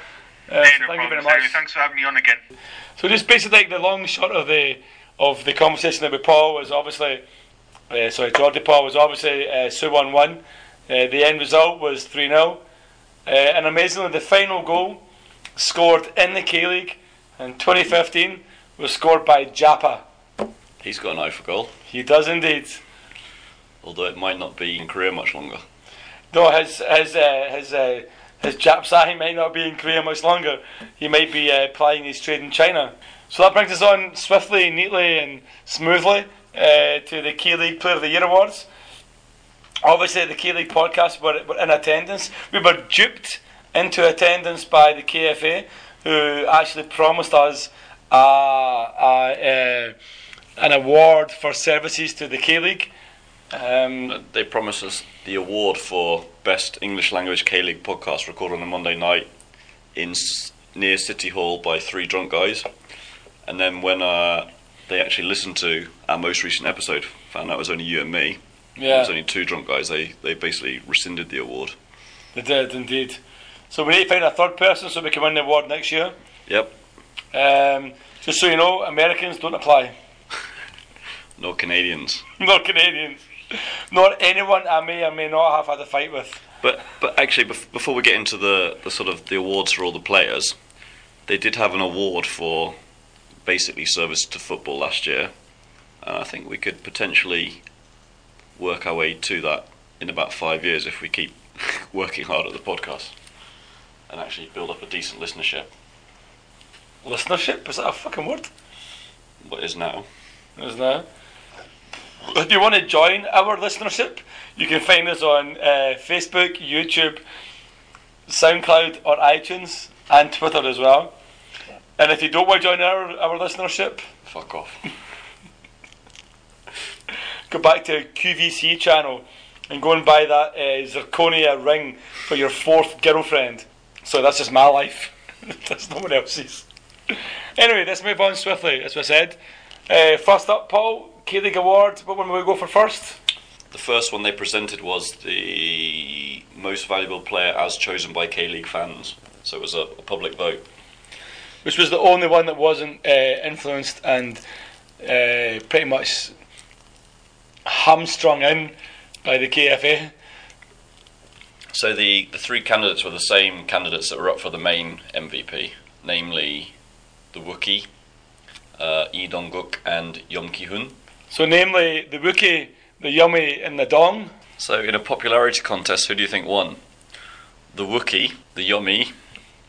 Uh, Yeah, so no thank you very problem. Anyway, much. Thanks for having me on again. So just basically like the long shot of the of the conversation that with Paul was obviously uh, sorry Geordie Paul was obviously uh, Suwon won. Uh, the end result was three 0 uh, and amazingly the final goal scored in the K League in 2015 was scored by Jaba. He's got an eye for goal, He does indeed. although it might not be in Korea much longer. No, his his uh, his uh, his Jap's eye might not be in Korea much longer. He might be uh, plying his trade in China. So that brings us on swiftly, neatly, and smoothly uh, to the K League Player of the Year awards. Obviously, the K League podcast were, were in attendance. We were duped into attendance by the KFA, who actually promised us uh, uh, uh, an award for services to the K League. Um, Uh, They promised us the award for best English language K League podcast recorded on a Monday night in near City Hall by three drunk guys, and then when uh, they actually listened to our most recent episode, found out it was only you and me. Yeah. It was only two drunk guys. They they basically rescinded the award. They did indeed. So we need to find a third person so we can win the award next year. Yep. Um, just so you know, Americans don't apply. No Canadians. Not Canadians. Not anyone I may or may not have had a fight with. But but actually, bef- before we get into the, the sort of the awards for all the players, they did have an award for basically service to football last year, and I think we could potentially work our way to that in about five years if we keep working hard at the podcast and actually build up a decent listenership. Listenership? Is that a fucking word? What is now? Isn't that? If you want to join our listenership, you can find us on uh, Facebook, YouTube, SoundCloud, or iTunes, and Twitter as well. And if you don't want to join our, our listenership, Fuck off. go back to QVC channel and go and buy that uh, zirconia ring for your fourth girlfriend. So that's just my life. that's no one else's. Anyway, let's move on swiftly, as I said. Uh, first up, Paul, K League Award. What one will we go for first? The first one they presented was the most valuable player as chosen by K League fans. So it was a, a public vote. Which was the only one that wasn't uh, influenced and uh, pretty much hamstrung in by the KFA. So the, the three candidates were the same candidates that were up for the main MVP, namely the Wookiee, uh, Lee Dong-guk and Yom Ki-hoon. So, namely, the Wookiee, the Yummy, and the Dong. So in a popularity contest, who do you think won? The Wookiee, the Yummy,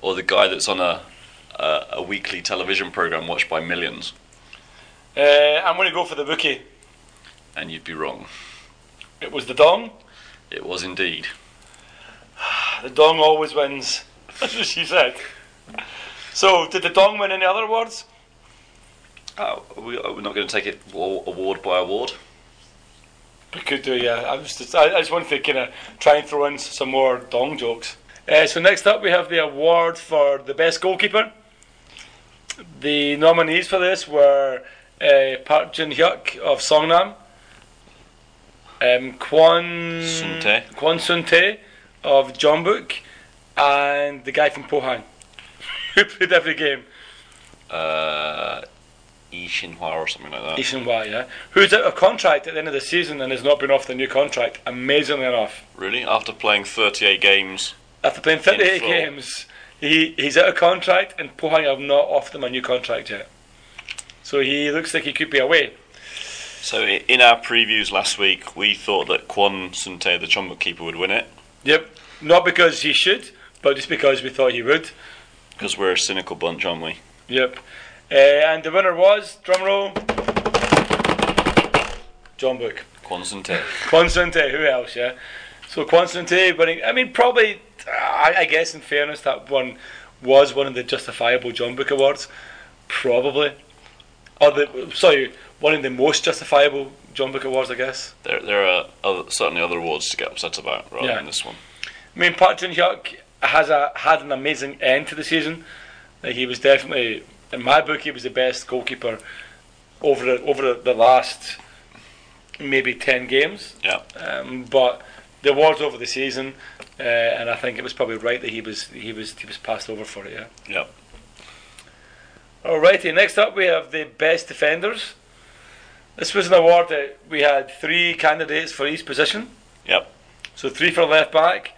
or the guy that's on a, a, a weekly television program watched by millions? Uh, I'm going to go for the Wookie. And you'd be wrong. It was the Dong. It was indeed. The Dong always wins. That's what she said. So, did the Dong win any other awards? Oh, we, are we not going to take it award by award? We could do, yeah. I, was just, I, I just wanted to kind of try and throw in some more Dong jokes. Uh, so, next up, we have the award for the best goalkeeper. The nominees for this were uh, Park Jin Hyuk of Songnam, um, Kwon Sun Tae of Jeonbuk, and the guy from Pohang who played every game. Uh, Yi Shinhwa or something like that. Ishan Hwa, yeah, who's out of contract at the end of the season and has not been off the new contract. Amazingly enough, Really? After playing 38 games? after playing 38 full. games, he he's out of contract, and Pohang have not offered him a new contract yet. So he looks like he could be away. So in our previews last week, we thought that Kwon Suntae, the Jeonbuk keeper, would win it Yep, not because he should, but just because we thought he would. because we're a cynical bunch, aren't we? Yep, uh, and the winner was drum roll. Jeonbuk. Kwon Suntae. Kwon Suntae, who else, yeah? So Kwon Suntae winning, I mean, probably, I, I guess in fairness, that one was one of the justifiable Jeonbuk Awards. Probably. Or the, sorry, one of the most justifiable Jeonbuk Awards, I guess. There, there are other, certainly other awards to get upset about rather Yeah. than this one. I mean, Park Jin Hyuk has a, had an amazing end to the season. Like, he was definitely, in my book, he was the best goalkeeper over the, over the, last maybe 10 games. Yeah. Um, but the awards over the season, uh, and I think it was probably right that he was he was he was passed over for it. Yeah. Yep. Alrighty, next up we have the best defenders. This was an award that we had three candidates for each position. Yep. So three for left back,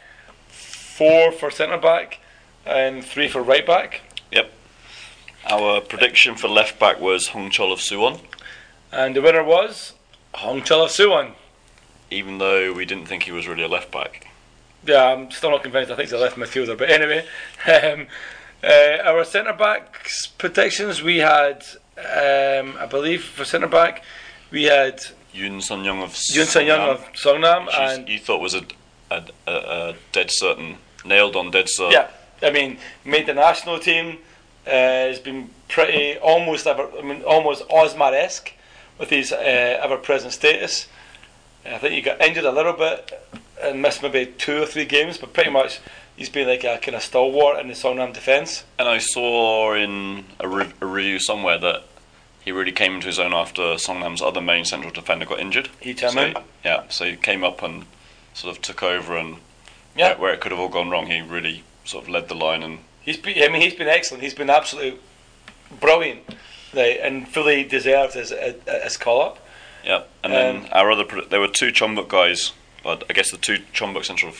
four for centre back, and three for right back. Yep. Our prediction for left back was Hong Chul of Suwon, And the winner was Hong Chul of Suwon. Even though we didn't think he was really a left back. Yeah, I'm still not convinced. I think he's a left midfielder. But anyway, um, uh, our centre backs predictions we had, um, I believe, for centre back, we had Yoon Sun Young of Yoon Sun Young of Songnam and you thought was a, a, a, a dead certain, nailed on dead certain. yeah, I mean, made the national team. Uh, has been pretty almost ever, I mean, almost Osmar-esque with his uh, ever-present status. I think he got injured a little bit and missed maybe two or three games, but pretty much he's been like a kind of stalwart in the Songnam defence. And I saw in a, re- a review somewhere that he really came into his own after Songnam's other main central defender got injured. He came So, yeah, so he came up and sort of took over, and Yeah. where, where it could have all gone wrong, he really sort of led the line. And He's been, I mean, he's been excellent. He's been absolutely brilliant, right, and fully deserved his his call up. Yeah, and Um, then our other pred- there were two Jeonbuk guys. Well, I guess the two Jeonbuk central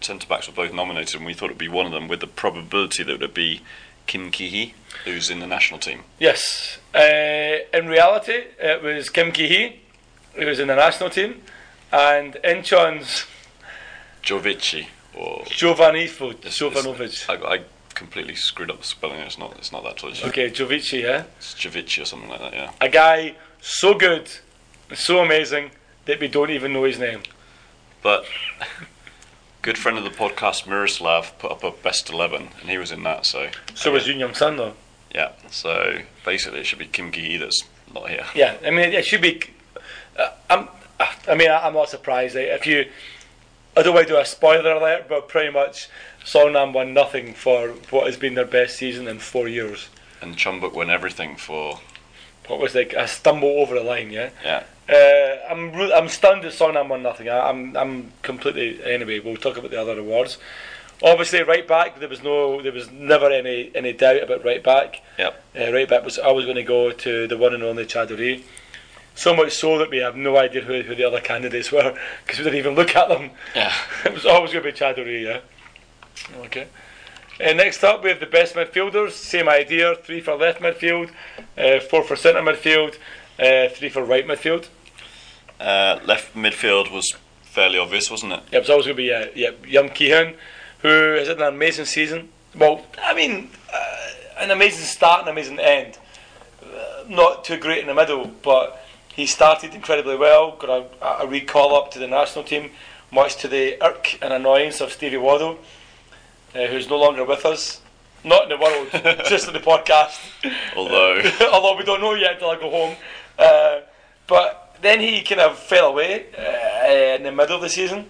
centre backs were both nominated, and we thought it'd be one of them, with the probability that it would be Kim Ki-hee, who's in the national team. Yes, uh, in reality, it was Kim Ki-hee, who was in the national team, and Incheon's Jovici or Jovanivo It's- Jovanovic. I, I completely screwed up the spelling. It's not. It's not that. Okay, Jovici, yeah, it's Jovici or something like that. Yeah. a guy so good, so amazing that we don't even know his name. But good friend of the podcast, Miroslav, put up a best eleven, and he was in that. So So was Yoon Young Sun though. yeah. So basically, it should be Kim Ki that's not here. Yeah, I mean, it should be. Uh, I'm. I mean, I, I'm not surprised. If you, I don't want to do a spoiler alert, but pretty much, Songnam won nothing for what has been their best season in four years. And Jeonbuk won everything for What was like a stumble over the line, yeah. yeah. Uh, I'm re- I'm stunned that Songnam won nothing. I, I'm I'm completely anyway. We'll talk about the other awards. Obviously, right back. There was no, there was never any any doubt about right back. Yep. Uh, right back was always going to go to the one and only Chaduri. So much so that we have no idea who, who the other candidates were because we didn't even look at them. Yeah. It was always going to be Chaduri, yeah. Okay. Uh, next up, we have the best midfielders. Same idea: three for left midfield, uh, four for centre midfield, uh, three for right midfield. Uh, left midfield was fairly obvious, wasn't it? Yeah, it was always going to be uh, yeah, Yum Ki-hyun, who has had an amazing season. Well, I mean, uh, an amazing start and amazing end. Uh, not too great in the middle, but he started incredibly well. Got a, a recall up to the national team, much to the irk and annoyance of Stevie Waddle, uh, who's no longer with us. Not in the world, just in the podcast. Although Although we don't know yet until I go home. Uh, but then he kind of fell away uh, in the middle of the season.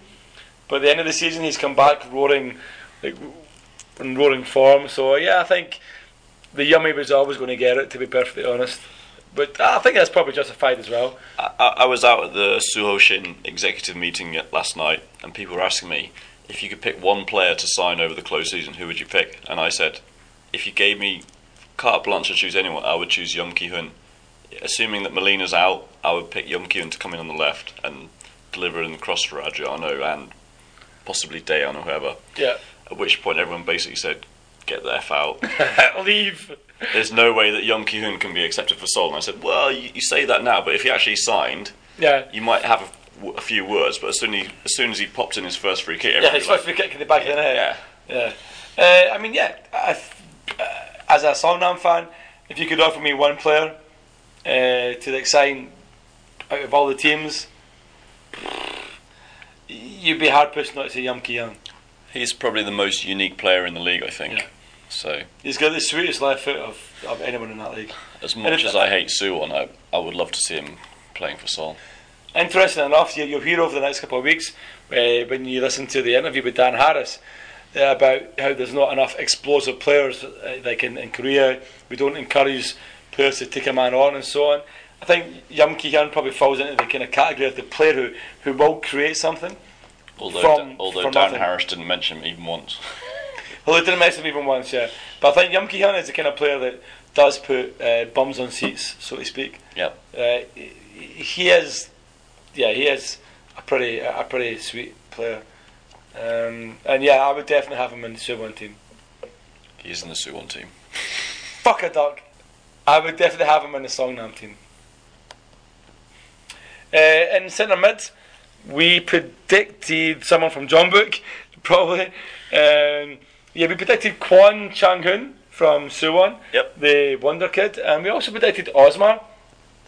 But at the end of the season, he's come back roaring, like in roaring form. So yeah, I think the yummy was always going to get it. To be perfectly honest, but I think that's probably justified as well. I, I was out at the Suho Shin executive meeting last night, and people were asking me if you could pick one player to sign over the close season, who would you pick? And I said, if you gave me carte blanche to choose anyone, I would choose Young Ki Hun. Assuming that Molina's out, I would pick Ki to come in on the left and deliver in the cross for Adriano and possibly Dejan or whoever. Yeah, At which point, everyone basically said, "Get the f out." leave. There's no way that Young Ki Hun can be accepted for Seoul. And I said, "Well, you, you say that now, but if he actually signed." Yeah, you might have a few words, but as soon as, he, as soon as he popped in his first free kick, yeah. was supposed to be kicking the back of the net. yeah, Yeah. Uh, I mean, yeah. I uh, as a Songnam fan, if you could offer me one player uh, to the sign out of all the teams, you'd be hard pushed not to say Yum Young. he's probably the most unique player in the league, I think. Yeah. So, He's got the sweetest left foot of, of anyone in that league. as much as I hate Suwon, I, I would love to see him playing for Seoul. Interesting enough, you, you'll hear over the next couple of weeks uh, when you listen to the interview with Dan Harris uh, about how there's not enough explosive players uh, like in, in Korea. We don't encourage to take a man on and so on. I think Yum Ki Hyun probably falls into the kind of category of the player who, who will create something. Although, from, although from Dan nothing. Harris didn't mention him even once. Well, they didn't mess him even once, yeah. But I think Yum Ki Hyun is the kind of player that does put uh, bums on seats, so to speak. Yep. Uh, he- he is, yeah, he is a pretty a pretty sweet player. Um, and yeah, I would definitely have him in the Suwon team. He's in the Suwon team. Fuck a duck. I would definitely have him in the Songnam team. Uh, in centre mid, we predicted someone from Jeonbuk, probably. Um, yeah, we predicted Kwon Chang Hoon from Suwon, Yep. the Wonder Kid, and we also predicted Osmar,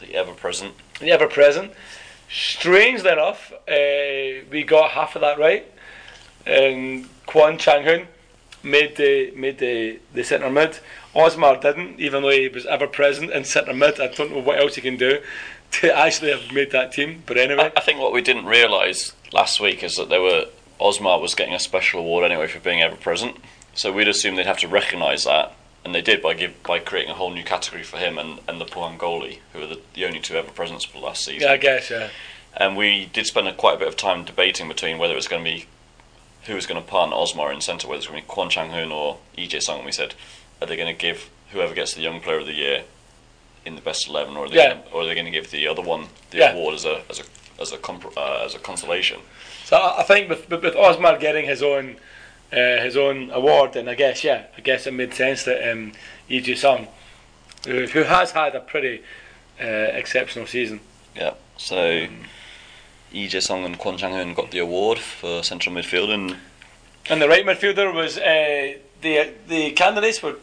The ever present. the ever present. Strangely enough, uh, we got half of that right. And Kwon Chang Hoon made the made the, the centre mid. Osmar didn't, even though he was ever present in centre mid. I don't know what else he can do to actually have made that team. But anyway, I, I think what we didn't realise last week is that there were Osmar was getting a special award anyway for being ever present. So we'd assumed they'd have to recognise that, and they did by give by creating a whole new category for him and, and the Pohang goalie, who are the, the only two ever presents for last season. yeah, I guess yeah. And we did spend a, quite a bit of time debating between whether it was going to be who was going to partner Osmar in centre, whether it's going to be Kwon Chang Hoon or EJ Sung. And we said, are they going to give whoever gets the Young Player of the Year in the best eleven, or are they Yeah. gonna, or are they going to give the other one the Yeah. award as a as a as a comp- uh, as a consolation? So I think with, with, with Osmar getting his own uh, his own award, and I guess yeah, I guess it made sense that um, E.J. Sung, who, who has had a pretty uh, exceptional season. Yeah. So EJ Sung and Kwon Chang Hoon got the award for central midfield, and And the right midfielder was uh, the the candidates were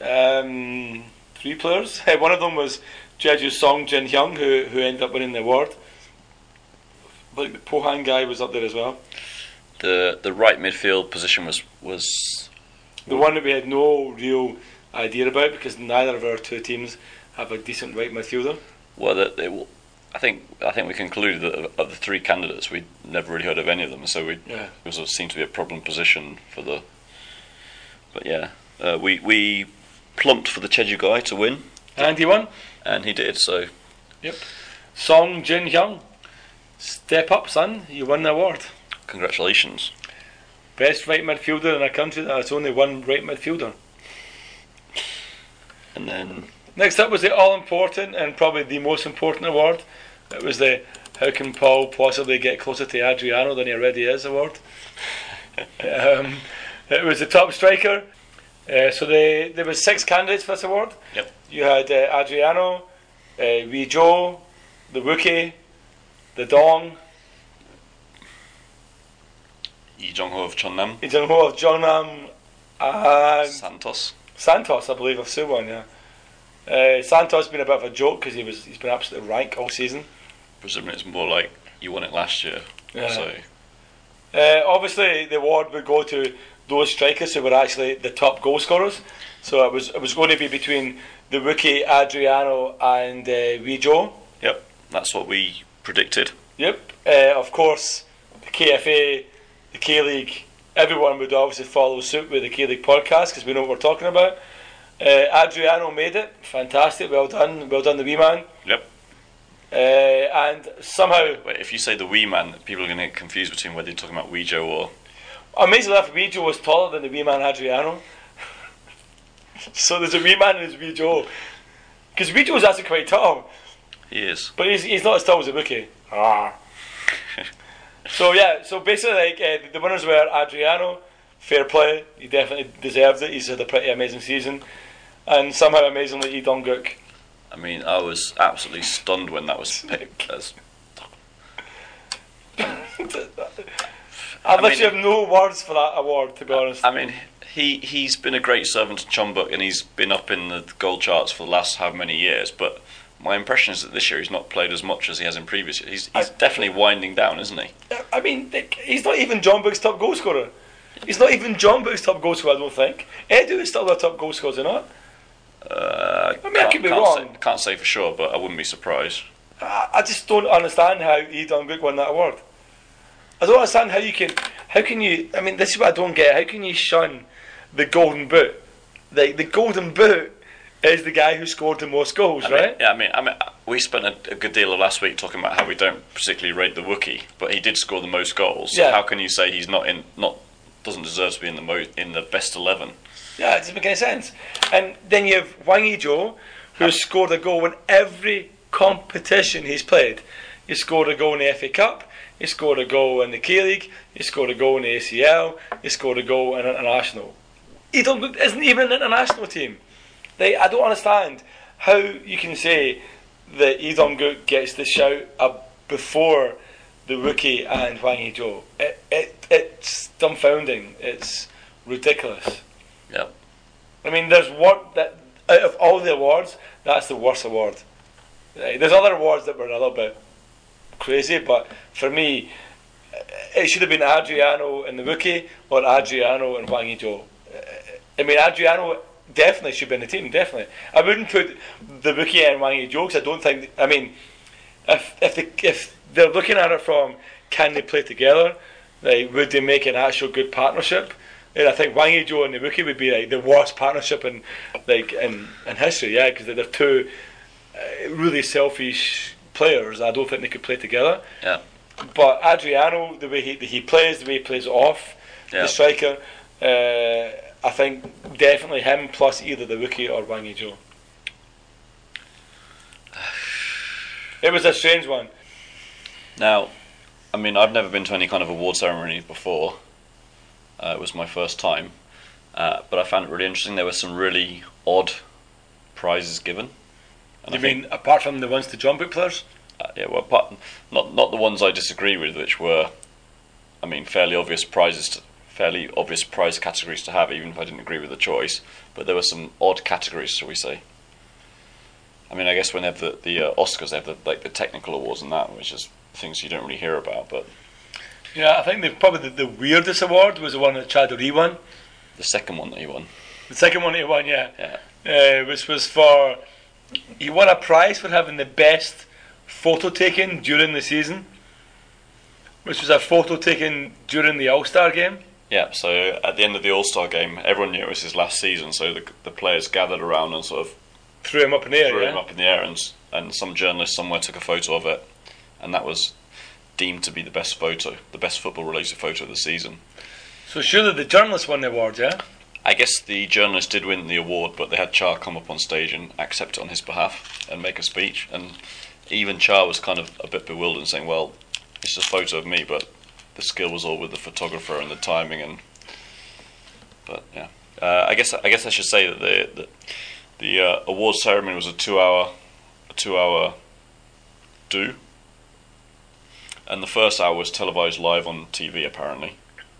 um, three players. One of them was Jeju Song Jin Hyung, who who ended up winning the award. But the Pohang guy was up there as well. the the right midfield position was was The one that we had no real idea about because neither of our two teams have a decent right midfielder. well that it, I think I think we concluded that of- the three candidates we'd never really heard of any of them, so we Yeah. it was, seemed to be a problem position for the. But yeah, uh, we we plumped for the Cheju guy to win, And he won. and he did. So Yep, Song Jin Hyung. Step up, son. You won the award. congratulations. Best right midfielder in a country that has only one right midfielder. And then Next up was the all important and probably the most important award. It was the How Can Paul Possibly Get Closer to Adriano Than He Already Is award. um, it was the top striker. Uh, so they, there were six candidates for this award. Yep. You had uh, Adriano, uh, Wee Joe, the Wookie, the Dong, Lee Jong Ho of Chonnam, Lee Jung Ho of and Santos. Santos, I believe, of Suwon, yeah. Uh, Santos has been a bit of a joke because he was he's been absolutely rank all season. Presumably it's more like you won it last year. Yeah. So Uh, obviously, the award would go to those strikers who were actually the top goal scorers. So it was it was going to be between the Wookie Adriano and uh, Wee Joe. yep, that's what we predicted. Yep. Uh, of course, the KFA, the K League, everyone would obviously follow suit with the K League podcast because we know what we're talking about. Uh, Adriano made it. Fantastic. Well done. Well done, the wee man. Yep. Uh, and somehow, Wait, if you say the wee man, people are going to get confused between whether you're talking about Weejo or amazingly enough, Wee Joe was taller than the wee man Adriano. so there's a wee man and there's Wee Joe. Because Wee Joe is actually quite tall, he is. but he's, he's not as tall as a Wookie. Ah. so yeah, so basically, like uh, the winners were Adriano. Fair play, he definitely deserves it. He's had a pretty amazing season, and somehow amazingly, Lee Dong Gook. I mean, I was absolutely stunned when that was picked. As, I mean- literally have no words for that award, to be honest. I mean, he he's been a great servant to Jeonbuk, and he's been up in the goal charts for the last how many years. But my impression is that this year he's not played as much as he has in previous years. He's, he's I- definitely winding down, isn't he? Uh, I mean, he's not even Jeonbuk's top goal scorer. He's not even Jeonbuk's top goal scorer, I don't think. Edu is still their top goal scorer, is he not? Uh, I mean, I could be can't wrong. Say, can't say for sure, but I wouldn't be surprised. I, I just don't understand how Lee Dong Gook won that award. I don't understand how you can, how can you, I mean, this is what I don't get. How can you shun the golden boot? Like, the golden boot is the guy who scored the most goals, I mean, right? Yeah, I mean, I mean, we spent a, a good deal of last week talking about how we don't particularly rate the Wookie, but he did score the most goals. So Yeah. how can you say he's not in, not doesn't deserve to be in the mo- in the best eleven? Yeah, it doesn't make any sense. And then you have Hwang Ui-jo, who has scored a goal in every competition he's played. He scored a goal in the FA Cup, he scored a goal in the K League, he scored a goal in the ACL, he scored a goal in international. He don't, isn't even an international team. They, I don't understand how you can say that Lee Dong-gook gets the shout before the Wookie and Hwang Ui-jo. It, it, it's dumbfounding. It's ridiculous. Yeah. I mean, there's what that out of all the awards, that's the worst award. There's other awards that were a little bit crazy, but for me, it should have been Adriano and the Wookie or Adriano and Hwang Ui-jo. I mean, Adriano definitely should be in the team. Definitely, I wouldn't put the Wookie and Hwang Ui-jo because I don't think. I mean, if if if they're looking at it from can they play together, like would they make an actual good partnership? And I think Hwang Ui-jo and the Wookie would be like the worst partnership in like in, in history. Yeah, because they're two uh, really selfish players. I don't think they could play together. Yeah. But Adriano, the way he he plays, the way he plays off Yeah. the striker, uh, I think definitely him plus either the Wookie or Hwang Ui-jo. It was a strange one. Now, I mean, I've never been to any kind of award ceremony before. Uh, it was my first time, uh, but I found it really interesting. There were some really odd prizes given. And you I think- mean apart from the ones to Jeonbuk players? Uh, yeah, well, apart, not not the ones I disagree with, which were, I mean, fairly obvious prizes, to, fairly obvious prize categories to have, even if I didn't agree with the choice. But there were some odd categories, shall we say? I mean, I guess when they have the the uh, Oscars, they have the like the technical awards and that, which is things you don't really hear about. But Yeah, I think the, probably the, the weirdest award was the one that Chadori won. the second one that he won, The second one that he won, yeah, yeah, uh, which was for he won a prize for having the best photo taken during the season, which was a photo taken during the All Star game. yeah. So at the end of the All Star game, everyone knew it was his last season, so the the players gathered around and sort of Threw him up in the air. threw yeah? him up in the air, and and some journalist somewhere took a photo of it, and that was deemed to be the best photo, the best football related photo of the season. So surely the journalist won the award, yeah. I guess the journalist did win the award, but they had Char come up on stage and accept it on his behalf and make a speech, and even Char was kind of a bit bewildered and saying, "Well, it's just a photo of me, but the skill was all with the photographer and the timing and." But yeah, uh, I guess I guess I should say that the the, the uh, award ceremony was a two-hour a two-hour do, and the first hour was televised live on TV apparently,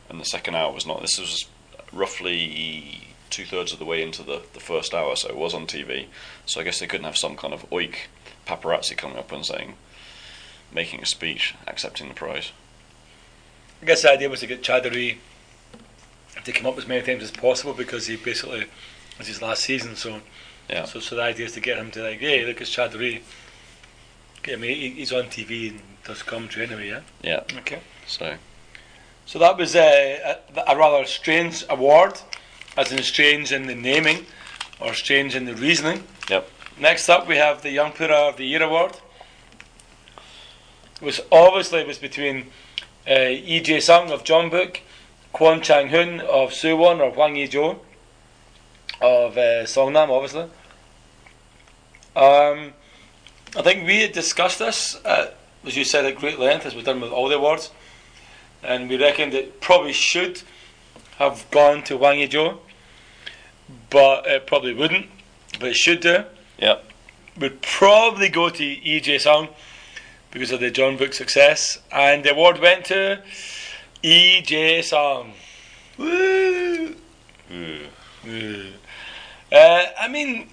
and the second hour was not. This was roughly two thirds of the way into the, the first hour, so it was on TV. So I guess they couldn't have some kind of oik paparazzi coming up and saying, making a speech, accepting the prize. I guess the idea was to get Chadori to come up as many times as possible because he basically was his last season. So, Yeah. so, so the idea is to get him to like, hey, look, it's Chadori. I mean, he's on TV and does commentary anyway, yeah. Yeah. Okay. So So that was uh, a, a rather strange award, as in strange in the naming, or strange in the reasoning. Yep. Next up, we have the Young Player of the Year award, which obviously was between uh, E. J. Sung of Jeonbuk, Kwon Chang Hun of Suwon or Hwang Yi Jo of uh, Songnam, obviously. Um, I think we had discussed this, uh, as you said, at great length, as we've done with all the awards, and we reckoned it probably should have gone to Wang Yi but it probably wouldn't, but it should do. Yep. Would probably go to EJ Sung because of the Jeonbuk success, and the award went to EJ Sung. Woo! Woo. Uh, I mean,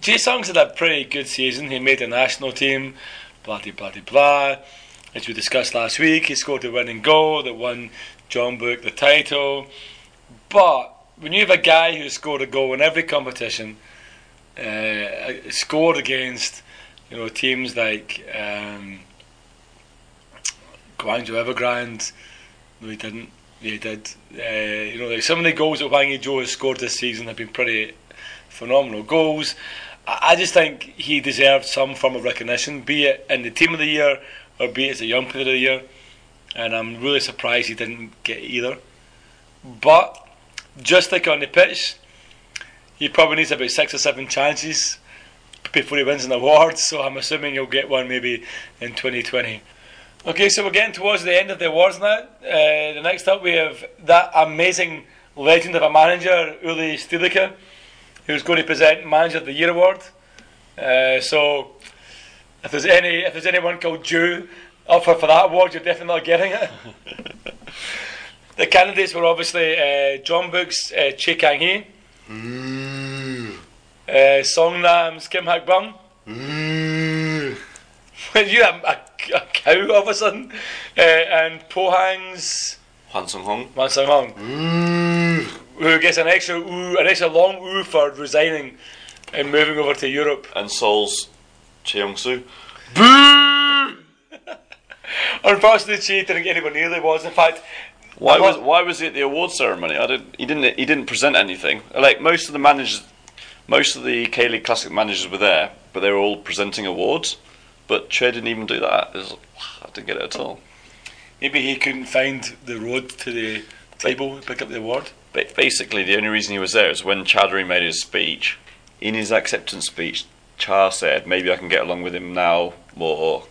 Jay Sung's had a pretty good season. He made the national team, blah blah blah blah. As we discussed last week, he scored the winning goal that won Jeonbuk the title. But when you have a guy who scored a goal in every competition, uh, scored against you know teams like um, Guangzhou Evergrande, no he didn't. Yeah, he did. Uh, you know, like some of the goals that Wangy Joe has scored this season have been pretty phenomenal goals. I, just think he deserved some form of recognition, be it in the team of the year or be it as a young player of the year. And I'm really surprised he didn't get either. But just like on the pitch, he probably needs about six or seven chances before he wins an award. So I'm assuming he'll get one maybe in 2020. Okay, so we're getting towards the end of the awards now. Uh, the next up, we have that amazing legend of a manager, Uli Stielike, who's going to present Manager of the Year award. Uh, so, if there's any, if there's anyone called Jew up for, for that award, you're definitely not getting it. the candidates were obviously uh, Jeonbuk's uh, Choi Kang-hee, uh, Songnam's Kim Hak Bum. When you have a, a cow all of a sudden, uh, and Pohang's Hwang Sun-hong. Wan Sung Hong, mm. who gets an extra ooh, an extra long ooh for resigning and moving over to Europe. And Seoul's Choi Yong-soo. Boo! Unfortunately, Chi didn't get anywhere near the awards. In fact, Why was not- why was he at the award ceremony? I didn't. He didn't. He didn't present anything. Like most of the managers, most of the K League Classic managers were there, but they were all presenting awards. But Che didn't even do that. Was- I didn't get it at all. Maybe he couldn't find the road to the table to pick up the award. But basically, the only reason he was there is when Cha Du-ri made his speech. In his acceptance speech, Cha said, "Maybe I can get along with him now more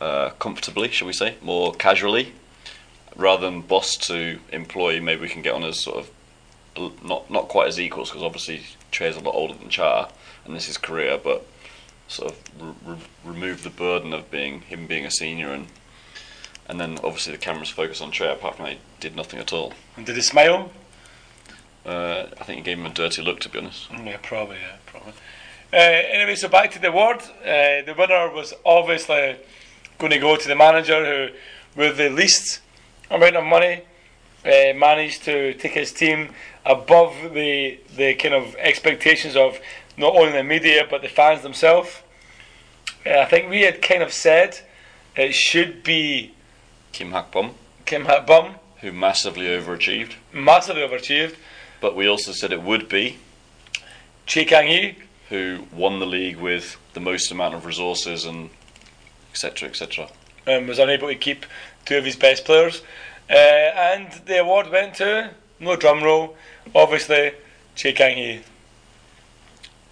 uh, comfortably, shall we say, more casually, rather than boss to employee. Maybe we can get on as sort of not not quite as equals because obviously Che's a lot older than Cha, and this is Korea, but sort of re- re- remove the burden of being him being a senior and." And then obviously the cameras focus on Trey. Apart from that, he did nothing at all. And did he smile? Uh, I think he gave him a dirty look, to be honest. Yeah, probably. Yeah, probably. Uh, anyway, so back to the award. Uh, the winner was obviously going to go to the manager who, with the least amount of money, uh, managed to take his team above the the kind of expectations of not only the media but the fans themselves. Uh, I think we had kind of said it should be Kim Hak Bum, Kim Hat Bum, who massively overachieved, massively overachieved. but we also said it would be Chi Kang Hee, who won the league with the most amount of resources and etc. etc. um, was unable to keep two of his best players. Uh, and the award went to, no drum roll, obviously, Che Kang Hee.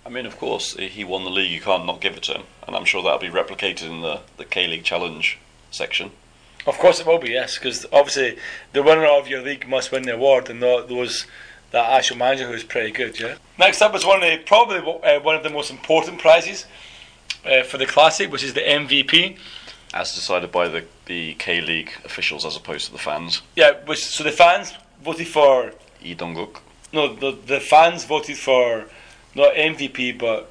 I mean, of course, he won the league. You can't not give it to him, and I'm sure that'll be replicated in the the K League Challenge section. Of course it will be, yes, because obviously the winner of your league must win the award and not those that actual manager who's pretty good, yeah. Next up is one of the, probably uh, one of the most important prizes uh, for the Classic, which is the MVP. As decided by the, the K League officials as opposed to the fans. Yeah, which so the fans voted for Lee Dong-guk. no the the fans voted for not MVP but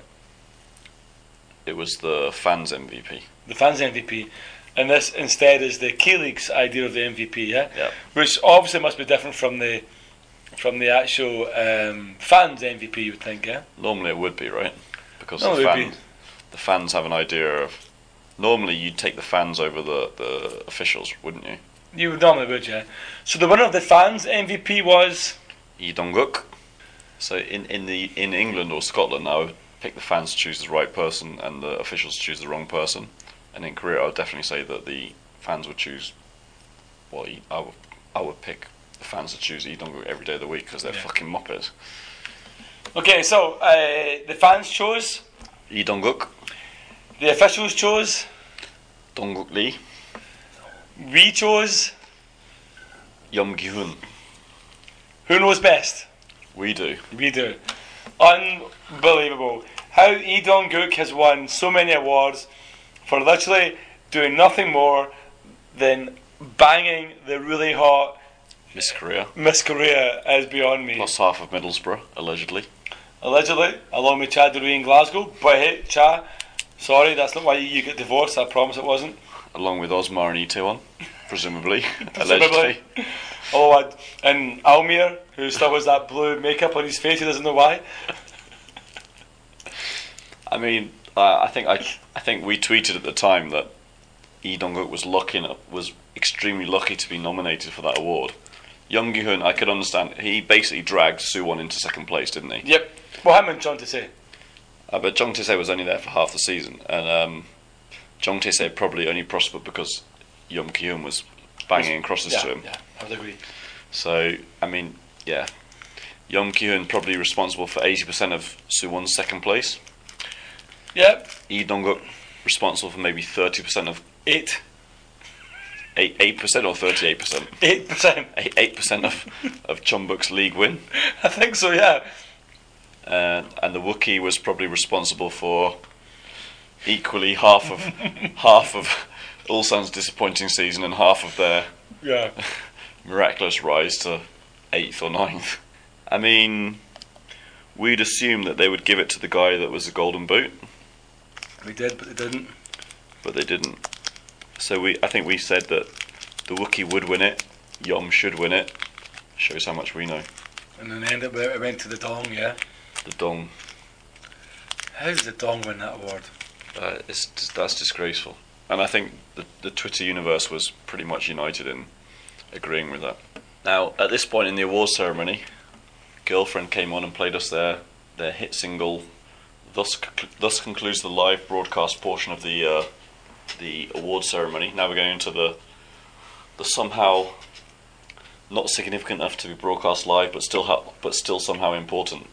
It was the fans MVP. the fans MVP, and this instead is the K League's idea of the MVP. Yeah, Yeah. which obviously must be different from the from the actual um, fans MVP. You would think, yeah. Normally it would be right because No, the, fan, the fans have an idea of. Normally you'd take the fans over the, the officials, wouldn't you? You would normally would, yeah. So the winner of the fans MVP was Lee Dong-guk. So in, in the in England or Scotland, I would pick the fans to choose the right person and the officials to choose the wrong person. And in Korea, I would definitely say that the fans would choose. Well, I would I would pick the fans to choose Dong-guk every day of the week because they're Yeah. fucking moppers. okay. So uh, the fans chose, Lee Dong-guk, the officials chose, Dong-guk Lee, we chose. Yum Gi-hun. Who knows best? We do. We do. Unbelievable. How Lee Dong-guk has won so many awards for literally doing nothing more than banging the really hot Miss Korea. Miss Korea is beyond me. Plus half of Middlesbrough, allegedly. Allegedly, along with Cha Du-ri in Glasgow. But hey, Cha, sorry, that's not why you get divorced. I promise it wasn't. Along with Osmar and Itaewon, presumably. Presumably. allegedly. Oh, I, and Almir, who still has that blue makeup on his face, he doesn't know why. I mean, uh, I think I, I think we tweeted at the time that Lee Dong-guk was lucky enough, was extremely lucky to be nominated for that award. Young Gi-hun, I could understand. He basically dragged Suwon into second place, didn't he? Yep. Well, him and John to. Uh, but Jong Tae was only there for half the season, and um, Jong Tae probably only prospered because Yum Kyun was banging crosses yeah, to him. Yeah, I would agree. So, I mean, yeah. Yum Kyun probably responsible for 80% of Suwon's second place. Yeah, Lee Dong-guk responsible for maybe 30% of it. 8, 8% or 38%? eight percent. 8, 8% of, of Jeonbuk's league win. I think so. Yeah. Uh, and the Wookiee was probably responsible for equally half of half of Ulsan's disappointing season and half of their Yeah. miraculous rise to eighth or ninth. I mean, we'd assume that they would give it to the guy that was the golden boot, We did, but they didn't. but they didn't. So we, I think we said that the Wookie would win it, Yom should win it. Shows how much we know. And then ended up it went to the Dong. Yeah. The Dong, How does the Dong win that award? uh, it's, that's disgraceful. And I think the, the Twitter universe was pretty much united in agreeing with that. Now, at this point in the awards ceremony, Girlfriend came on and played us their, their hit single. Thus, thus concludes the live broadcast portion of the uh, the award ceremony. Now we're going into the the somehow not significant enough to be broadcast live, but still ha- but still somehow important.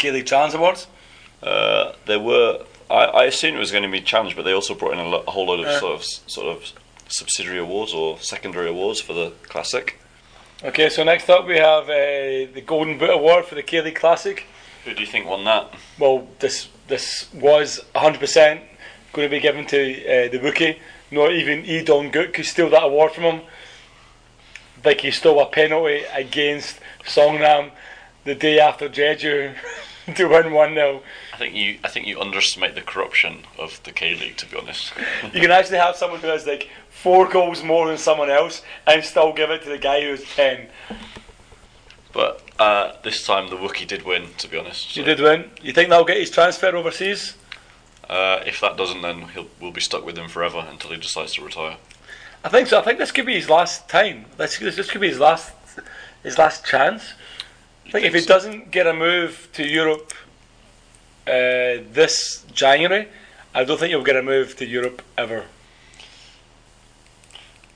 The League Challenge Awards. Uh, there were I, I assumed it was going to be challenged, but they also brought in a, lo- a whole load of Yeah. sort of sort of subsidiary awards or secondary awards for the classic. Okay, so next up we have uh, the Golden Boot Award for the K Classic. Who do you think won that? Well, this this was 100% going to be given to uh, the rookie. Not even Dong-gook could steal that award from him. Like he stole a penalty against Seongnam the day after Jeju to win 1 0. I think you I think you underestimate the corruption of the K League. To be honest, You can actually have someone who has like four goals more than someone else and still give it to the guy who has 10. but uh, this time the Wookie did win. To be honest, He did win. You think that'll get his transfer overseas? Uh, if that doesn't, then he'll we'll be stuck with him forever until he decides to retire. I think so. I think this could be his last time. This, this, could be his last his last chance. I think if he so? doesn't get a move to Europe uh, this January, I don't think he'll get a move to Europe ever.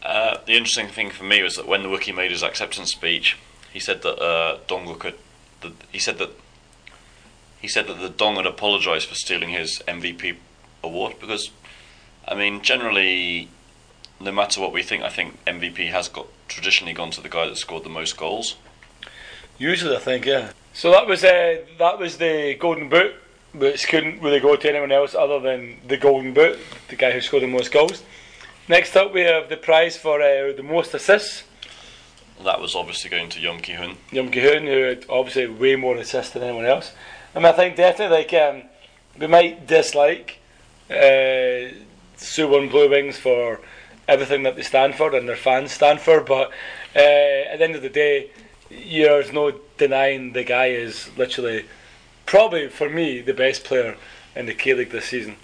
Uh, the interesting thing for me was that when the Wookie made his acceptance speech, he said that uh, Dong-gook. That he said that he said that the Dong had apologised for stealing his MVP award because, I mean, generally, no matter what we think, I think MVP has got traditionally gone to the guy that scored the most goals. Usually, I think, yeah. So that was uh, that was the Golden Boot, which couldn't really go to anyone else other than the Golden Boot, the guy who scored the most goals. Next up, we have the prize for uh, the most assists. That was obviously going to Yom Ki Hun. Yeom Ki-hun, who had obviously way more assists than anyone else. I mean, I think definitely like um, we might dislike uh, Suwon Blue Wings for everything that they stand for and their fans stand for, but uh, at the end of the day, there's no denying the guy is literally probably for me the best player in the K League this season.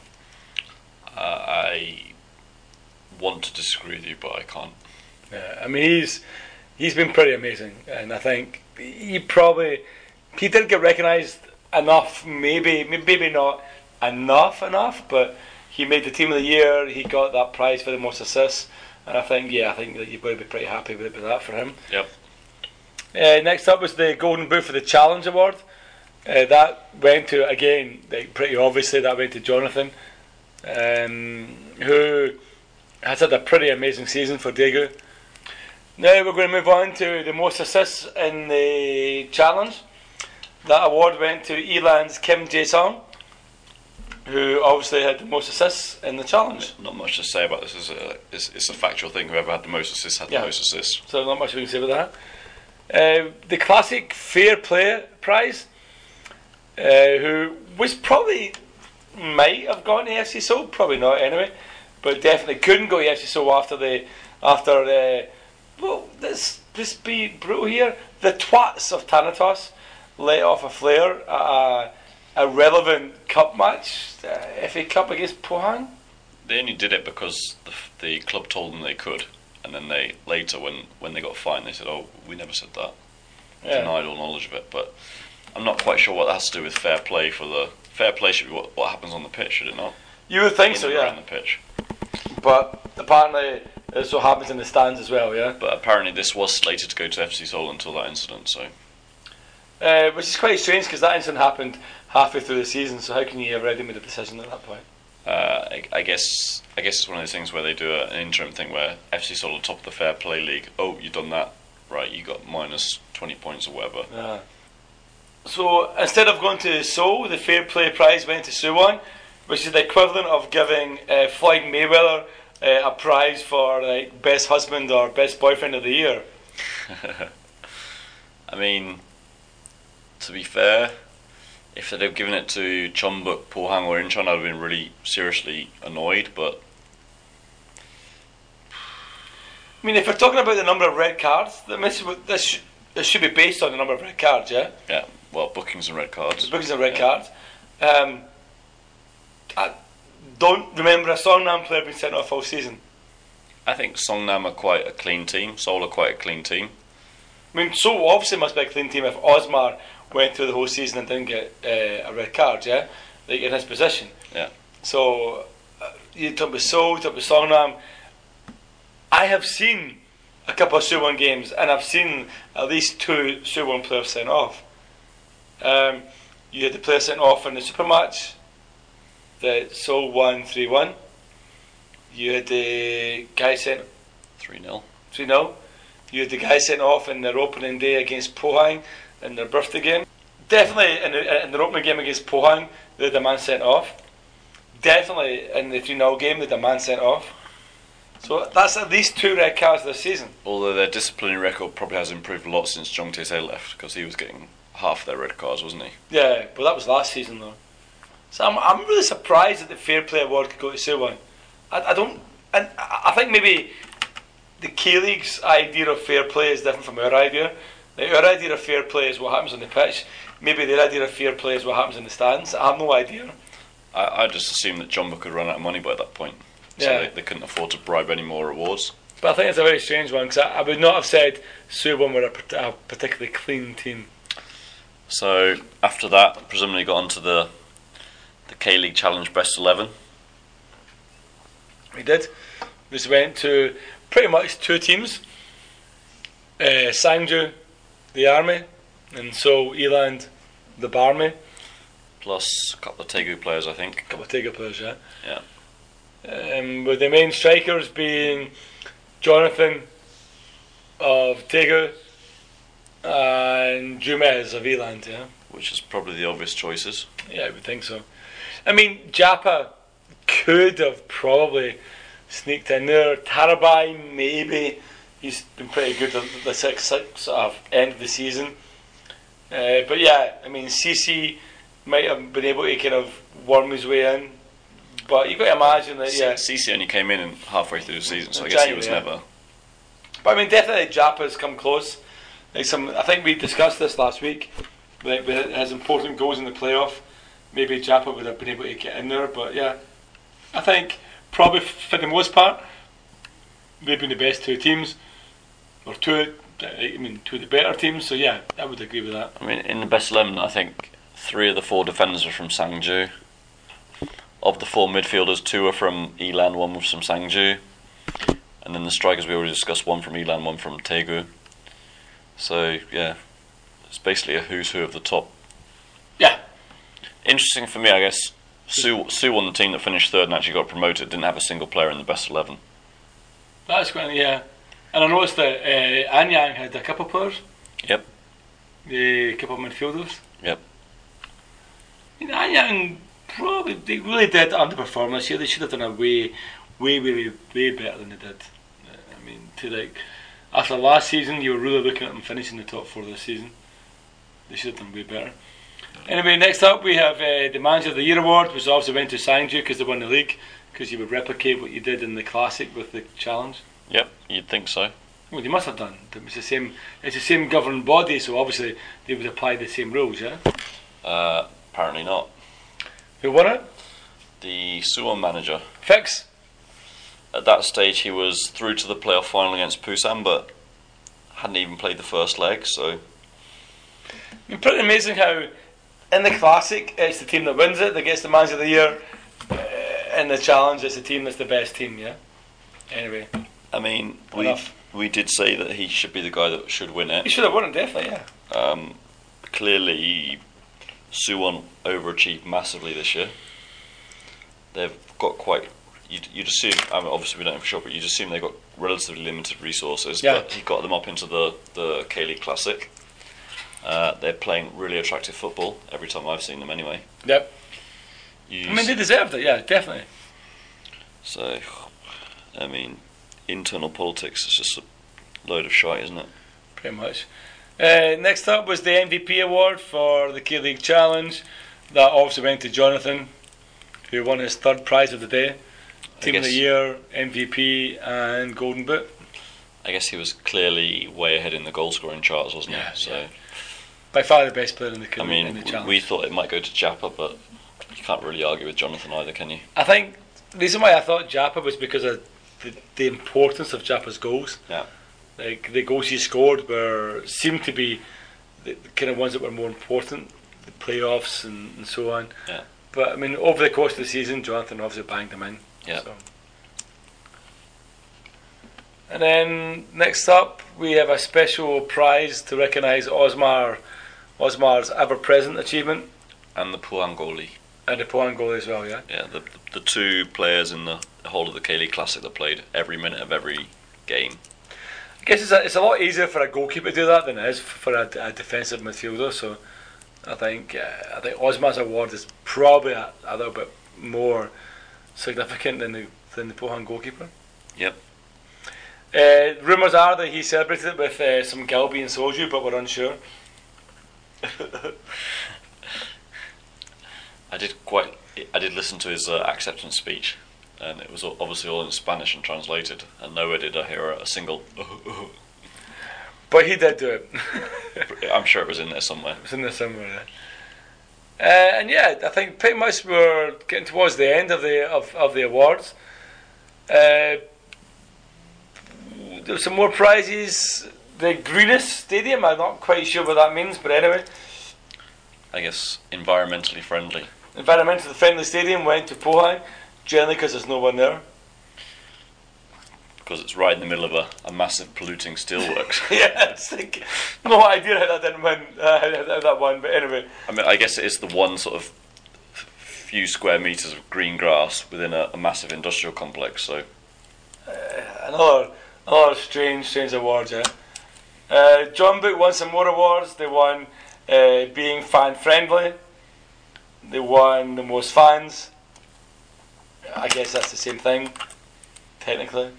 Uh, I want to disagree with you, but I can't. Yeah, I mean he's he's been pretty amazing, and I think he probably he did get recognised enough, maybe maybe not enough enough, but he made the team of the year. He got that prize for the most assists, and I think yeah, I think that you've got to be pretty happy with, with that for him. Yep. Uh, next up was the Golden Boot for the Challenge Award. Uh, that went to again, like, pretty obviously, that went to Jonathan, um, who has had a pretty amazing season for Daegu. Now we're going to move on to the most assists in the challenge. That award went to Eland's Kim Jae-sung, who obviously had the most assists in the challenge. Not much to say about this. It's a, it's, it's a factual thing. Whoever had the most assists had Yeah. the most assists. So not much we can say about that. Uh, the classic Fair Play Prize, uh, who was probably might have gone to FC Seoul, probably not anyway, but definitely couldn't go to FC Seoul after the after the well, let's just be brutal here. The twats of Thanatos let off a flare at a, a relevant cup match, uh, FA Cup against Pohang. They only did it because the, the club told them they could, and then they later, when, when they got fined, they said, "Oh, we never said that." Yeah. Denied all knowledge of it. But I'm not quite sure what that has to do with fair play for the fair play should be what, what happens on the pitch, should it not? You would think In so, yeah. the pitch. But apparently, this what happens in the stands as well, yeah. But apparently, this was slated to go to FC Seoul until that incident. So Uh, which is quite strange because that incident happened halfway through the season. So how can you have already made a decision at that point? uh, I, I guess I guess it's one of those things where they do a, an interim thing where FC Seoul are top of the fair play league. Oh, you've done that, right? You got minus twenty points or whatever. Yeah. So instead of going to Seoul, the Fair Play Prize went to Suwon, which is the equivalent of giving uh, Floyd Mayweather uh, a prize for like best husband or best boyfriend of the year. I mean, to be fair, if they'd have given it to Jeonbuk, Pohang, or Incheon, I'd have been really seriously annoyed. But I mean, if we're talking about the number of red cards, then this, this, sh- this should be based on the number of red cards, yeah? yeah, well, bookings and red cards. Bookings and red Yeah. cards. Um, I don't remember a Seongnam player being sent off all season. I think Seongnam are quite a clean team. Seoul are quite a clean team. I mean, so obviously must be a clean team if Osmar went through the whole season and didn't get uh, a red card, yeah? Like in his position. Yeah. So, uh, you talk about Seoul, you talk about Seongnam. I have seen a couple of Suwon games and I've seen at least two Suwon players sent off. Um, you had the player sent off in the super match that Seoul won 3 1. You had the guy sent 3 0. 3 0. You had the guy sent off in their opening day against Pohang in their birthday game. Definitely in, the, in their opening game against Pohang, they had a man sent off. Definitely in the 3 0 game, they had a man sent off. So that's at least two red cards this season. Although their disciplinary record probably has improved a lot since Jong Tae left, because he was getting half their red cards, wasn't he? Yeah, but that was last season though. So I'm, I'm really surprised that the Fair Play Award could go to Suwon. I, I don't, and I I think maybe the K League's idea of fair play is different from our idea. Like our idea of fair play is what happens on the pitch. Maybe their idea of fair play is what happens in the stands. I have no idea. I, I just assumed that Jumbo could run out of money by that point. So Yeah. they, they couldn't afford to bribe any more awards. But I think it's a very strange one because I, I would not have said Suwon were a, a particularly clean team. So after that, presumably got onto the the K League Challenge Best Eleven. We did. This went to pretty much two teams. Uh, Sangju, the army, and so Eland, the barmy. Plus a couple of Daegu players, I think. A couple of Tiger players, yeah. Yeah. Um, with the main strikers being Jonathan of Daegu and Jumez of Eland, yeah. Which is probably the obvious choices. Yeah, I would think so. I mean, Jaba could have probably sneaked in there. Tarabai, maybe. He's been pretty good at the six, six sort of end of the season. Uh, but yeah, I mean, CC might have been able to kind of worm his way in. But you've got to imagine that, yeah. CC only came in halfway through the season, so I guess he was January, never. But I mean, definitely Jaba's come close. Like some, I think we discussed this last week. Like with his important goals in the playoff, maybe Jaba would have been able to get in there. But yeah, I think probably for the most part, they've been the best two teams, or two. I mean, two of the better teams. So yeah, I would agree with that. I mean, in the best eleven, I think three of the four defenders are from Sangju. Of the four midfielders, two are from Eland, one was from Sangju, and then the strikers we already discussed, one from Eland, one from Daegu. So yeah, it's basically a who's who of the top. Yeah. Interesting for me, I guess. Sue Sue won the team that finished third and actually got promoted. Didn't have a single player in the best eleven. That's quite yeah. And I noticed that uh, Anyang had a couple of players. Yep. The couple of midfielders. Yep. I mean, Anyang probably they really did underperform this year. They should have done a way, way, way, way better than they did. Uh, I mean, to like after last season, you were really looking at them finishing the top four this season. They should have done way better. Anyway, next up we have uh, the Manager of the Year award, which obviously went to Sangju because they won the league. Because you would replicate what you did in the classic with the challenge. Yep. You'd think so. Well, they must have done. It was the same. It's the same governing body, so obviously they would apply the same rules. Yeah. Uh, apparently not. Who won it? The Suwon manager. Fix. At that stage, he was through to the playoff final against Busan, but hadn't even played the first leg. So It's pretty amazing how in the classic it's the team that wins it that gets the manager of the year. Uh, in the challenge, it's the team that's the best team. Yeah. Anyway, I mean, we Enough. we did say that he should be the guy that should win it. He should have won it definitely. Yeah. Um, clearly, Suwon overachieved massively this year. They've got quite. You'd, you'd assume. I mean, obviously, we don't know for sure, but you'd assume they've got relatively limited resources. Yeah. But he got them up into the the K League Classic. Uh, they're playing really attractive football every time I've seen them. Anyway. Yep. You I mean, they deserved it. Yeah, definitely. So, I mean, internal politics is just a load of shite, isn't it? Pretty much. Uh, next up was the MVP award for the K League Challenge. That obviously went to Jonathan, who won his third prize of the day. Team of the Year, MVP, and Golden Boot. I guess he was clearly way ahead in the goal scoring charts, wasn't Yeah, he? So, yeah. By far the best player in the I mean, in the challenge. we thought it might go to Jaba, but you can't really argue with Jonathan either, can you? I think the reason why I thought Jaba was because of the, the importance of Jaba's goals. Yeah. Like the goals he scored were seemed to be the, the kind of ones that were more important, the playoffs and, and so on. Yeah. But I mean, over the course of the season, Jonathan obviously banged them in. Yeah. So. And then next up, we have a special prize to recognise Osmar, Osmar's ever-present achievement, And the Puangoli. and the Poan goal as well. Yeah. Yeah, the, the two players in the whole of the K League Classic that played every minute of every game. I guess it's a, it's a lot easier for a goalkeeper to do that than it is for a, a defensive midfielder. So I think uh, I think Osmar's award is probably a, a little bit more significant than the than the Pohang goalkeeper. Yep. Uh, rumours are that he celebrated it with uh, some Galbi and Soju, but we're unsure. I did quite. I did listen to his uh, acceptance speech, and it was all, obviously all in Spanish and translated, and nowhere did I hear a single. But he did do it. I'm sure it was in there somewhere. It's in there somewhere. Uh, and yeah, I think pretty much we're getting towards the end of the of, of the awards. Uh, there were some more prizes. The greenest stadium, I'm not quite sure what that means, but anyway, I guess environmentally friendly. environmentally friendly stadium went to Pohang, generally because there's no one there. because it's right in the middle of a, a massive polluting steelworks. yeah, it's like no idea how that didn't win, uh, how, how that won, but anyway, I mean, I guess it is the one sort of few square meters of green grass within a, a massive industrial complex. So another another strange, strange awards. Yeah. Uh, Jeonbuk won some more awards. They won uh, being fan friendly. They won the most fans. I guess that's the same thing, technically.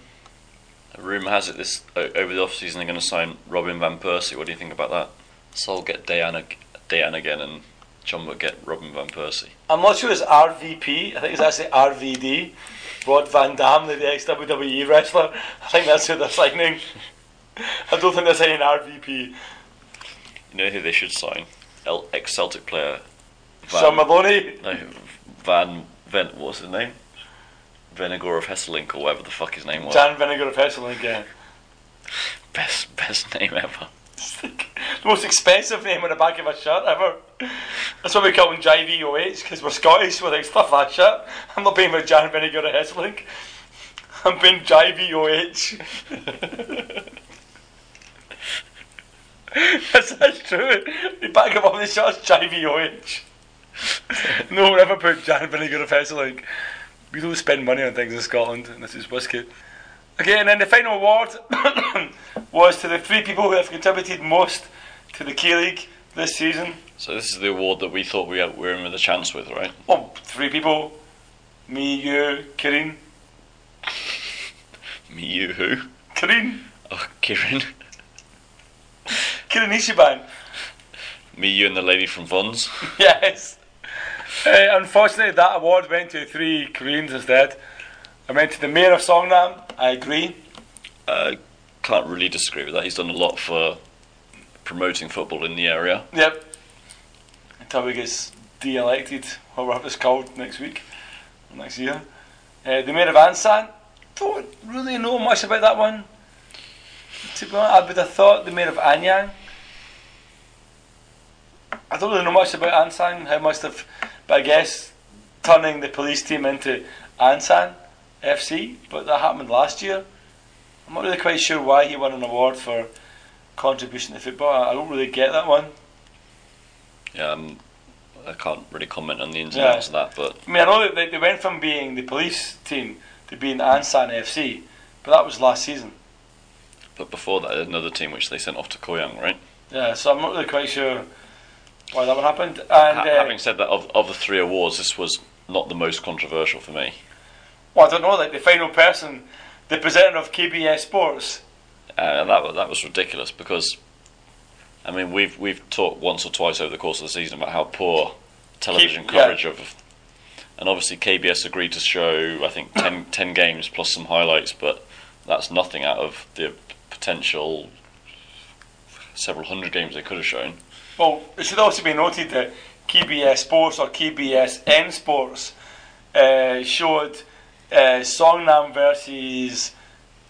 rumour has it this over the off season they're going to sign Robin van Persie. What do you think about that? Seoul get Diana Diana again and John would get Robin van Persie. I'm not sure it's RVP. I think it's actually RVD. Rob Van Dam, the ex WWE wrestler. I think that's who they're signing. I don't think they're signing RVP. You know who they should sign? El- ex Celtic player Shaun Maloney. no, Van Ven. What's his name? Vennegoor of Hesselink or whatever the fuck his name was. Jan Vennegoor of Hesselink, yeah. Best best name ever. the most expensive name on the back of a shirt ever. That's why we call him JVOH, because we're Scottish, we're like, stuff that shit. I'm not paying for Jan Vennegoor of Hesselink. I'm paying JVOH. that's, that's true. The back of all the shots, shirts, JVOH. no one ever put Jan Vennegoor of Hesselink. We don't spend money on things in Scotland, and this is whiskey. Okay, and then the final award was to the three people who have contributed most to the K League this season. So this is the award that we thought we were in with a chance with, right? Well, three people. Me, you, Kirin. Me, you, who? Kirin? Oh, Kieran. Kirin Ishiban. Me, you, and the lady from Vons. yes. Uh, unfortunately, that award went to three Koreans instead. I went to the mayor of Seongnam. I agree. I can't really disagree with that. He's done a lot for promoting football in the area. Yep. Until he gets de-elected, or whatever it's called next week, next year. Uh, the mayor of Ansan. Don't really know much about that one. To be honest, I would have thought the mayor of Anyang. I don't really know much about Ansan, how much of, but I guess turning the police team into Ansan FC, but that happened last year. I'm not really quite sure why he won an award for contribution to football. I, I don't really get that one. Yeah, um, I can't really comment on the ins and outs of that, but I mean, I know that they, they went from being the police team to being Ansan FC, but that was last season. But before that, another team which they sent off to Koyang, right? Yeah, so I'm not really quite sure why that one happened. And Ha- uh, having said that, of, of the three awards, this was not the most controversial for me. well, I don't know, like the final person, the presenter of KBS Sports. Uh, that that was ridiculous because, I mean, we've we've talked once or twice over the course of the season about how poor television Keep- yeah. coverage of, and obviously KBS agreed to show I think 10, 10 games plus some highlights, but that's nothing out of the potential several hundred games they could have shown. Well, it should also be noted that KBS Sports or KBS N Sports uh, showed uh, Seongnam versus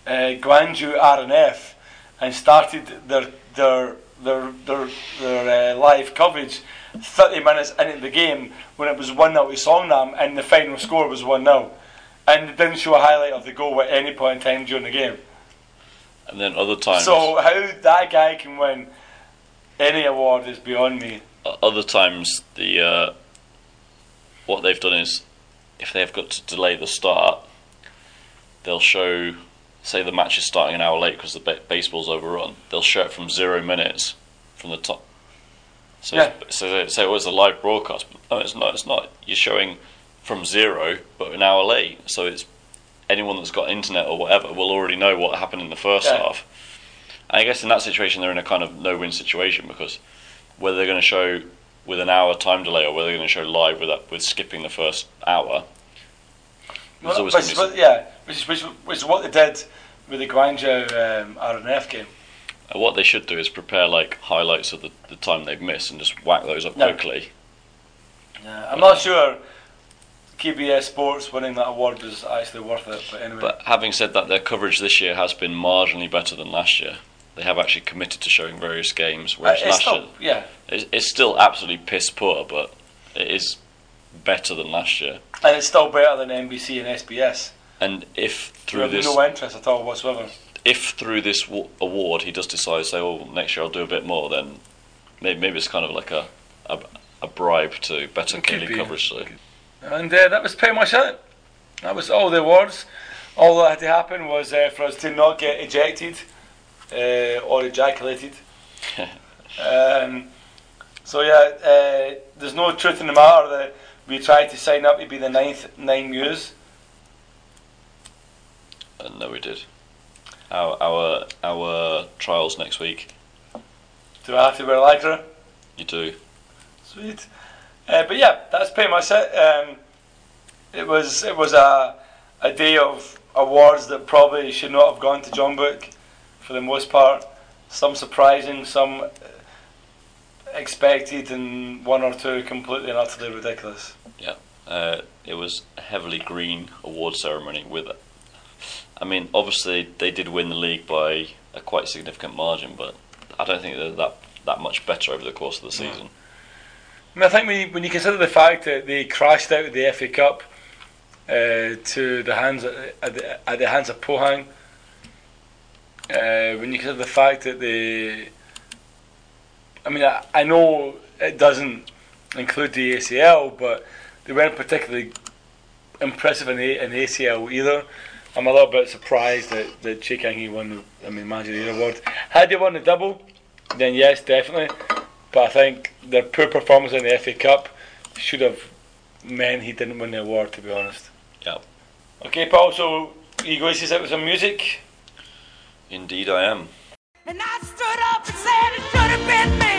uh, RNF and started their their their their, their uh, live coverage 30 minutes into the game when it was 1 0 to Seongnam and the final score was 1 0. And didn't show a highlight of the goal at any point in time during the game. And then other times, So, how that guy can win any award is beyond me. other times the uh, what they've done is if they've got to delay the start, they'll show. Say the match is starting an hour late because the ba- baseball's overrun. They'll show it from zero minutes from the top. So, Yeah. so they say it was a live broadcast, but no, it's not. It's not. You're showing from zero, but an hour late. So it's anyone that's got internet or whatever will already know what happened in the first Yeah. half. I guess in that situation they're in a kind of no-win situation because whether they're going to show with an hour time delay or whether they're going to show live with that, with skipping the first hour. Well, which, gonna is be what- yeah, which is, which, which is what they did with the Guangzhou um, RNF game. Uh, what they should do is prepare like highlights of the, the time they've missed and just whack those up Yeah. quickly. Yeah, I'm not sure KBS Sports winning that award was actually worth it, but anyway. But having said that, their coverage this year has been marginally better than last year. They have actually committed to showing various games, Uh, whereas it's last still, year yeah, it's, it's still absolutely piss poor, but it is better than last year. and it's still better than MBC and SBS. And if through this, no interest at all whatsoever. if through this w- award he does decide to say, "Oh, next year I'll do a bit more," then maybe, maybe it's kind of like a a, a bribe to better It could K-League be. coverage. So. And uh, that was pretty much it. That was all the awards. All that had to happen was uh, for us to not get ejected uh, or ejaculated. um, so yeah, uh, there's no truth in the matter that we tried to sign up to be the ninth nine Muse. Uh, no, we did. Our our our trials next week. Do I have to wear a lycra? You do. Sweet. Uh, but yeah, that's pretty much it. Um, it was it was a a day of awards that probably should not have gone to Jeonbuk for the most part. Some surprising, some expected, and one or two completely and utterly ridiculous. Uh, it was a heavily green award ceremony with. I mean, obviously they did win the league by a quite significant margin, but I don't think they're that that much better over the course of the season. I, mean, I think when you, when you consider the fact that they crashed out of the FA Cup uh, to the hands at, the, at the hands of Pohang, uh, when you consider the fact that they, I mean, I, I know it doesn't include the ACL, but they weren't particularly impressive in the, in the ACL either. I'm a little bit surprised that that Choi Kang-hee won. I mean, Manager of the Year award. Had they won the double, then yes, definitely. But I think their poor performance in the FA Cup should have meant he didn't win the award, to be honest. Yep. Okay, Paul, so you going to sit with some music? Indeed, I am. And I stood up and said it should have been me.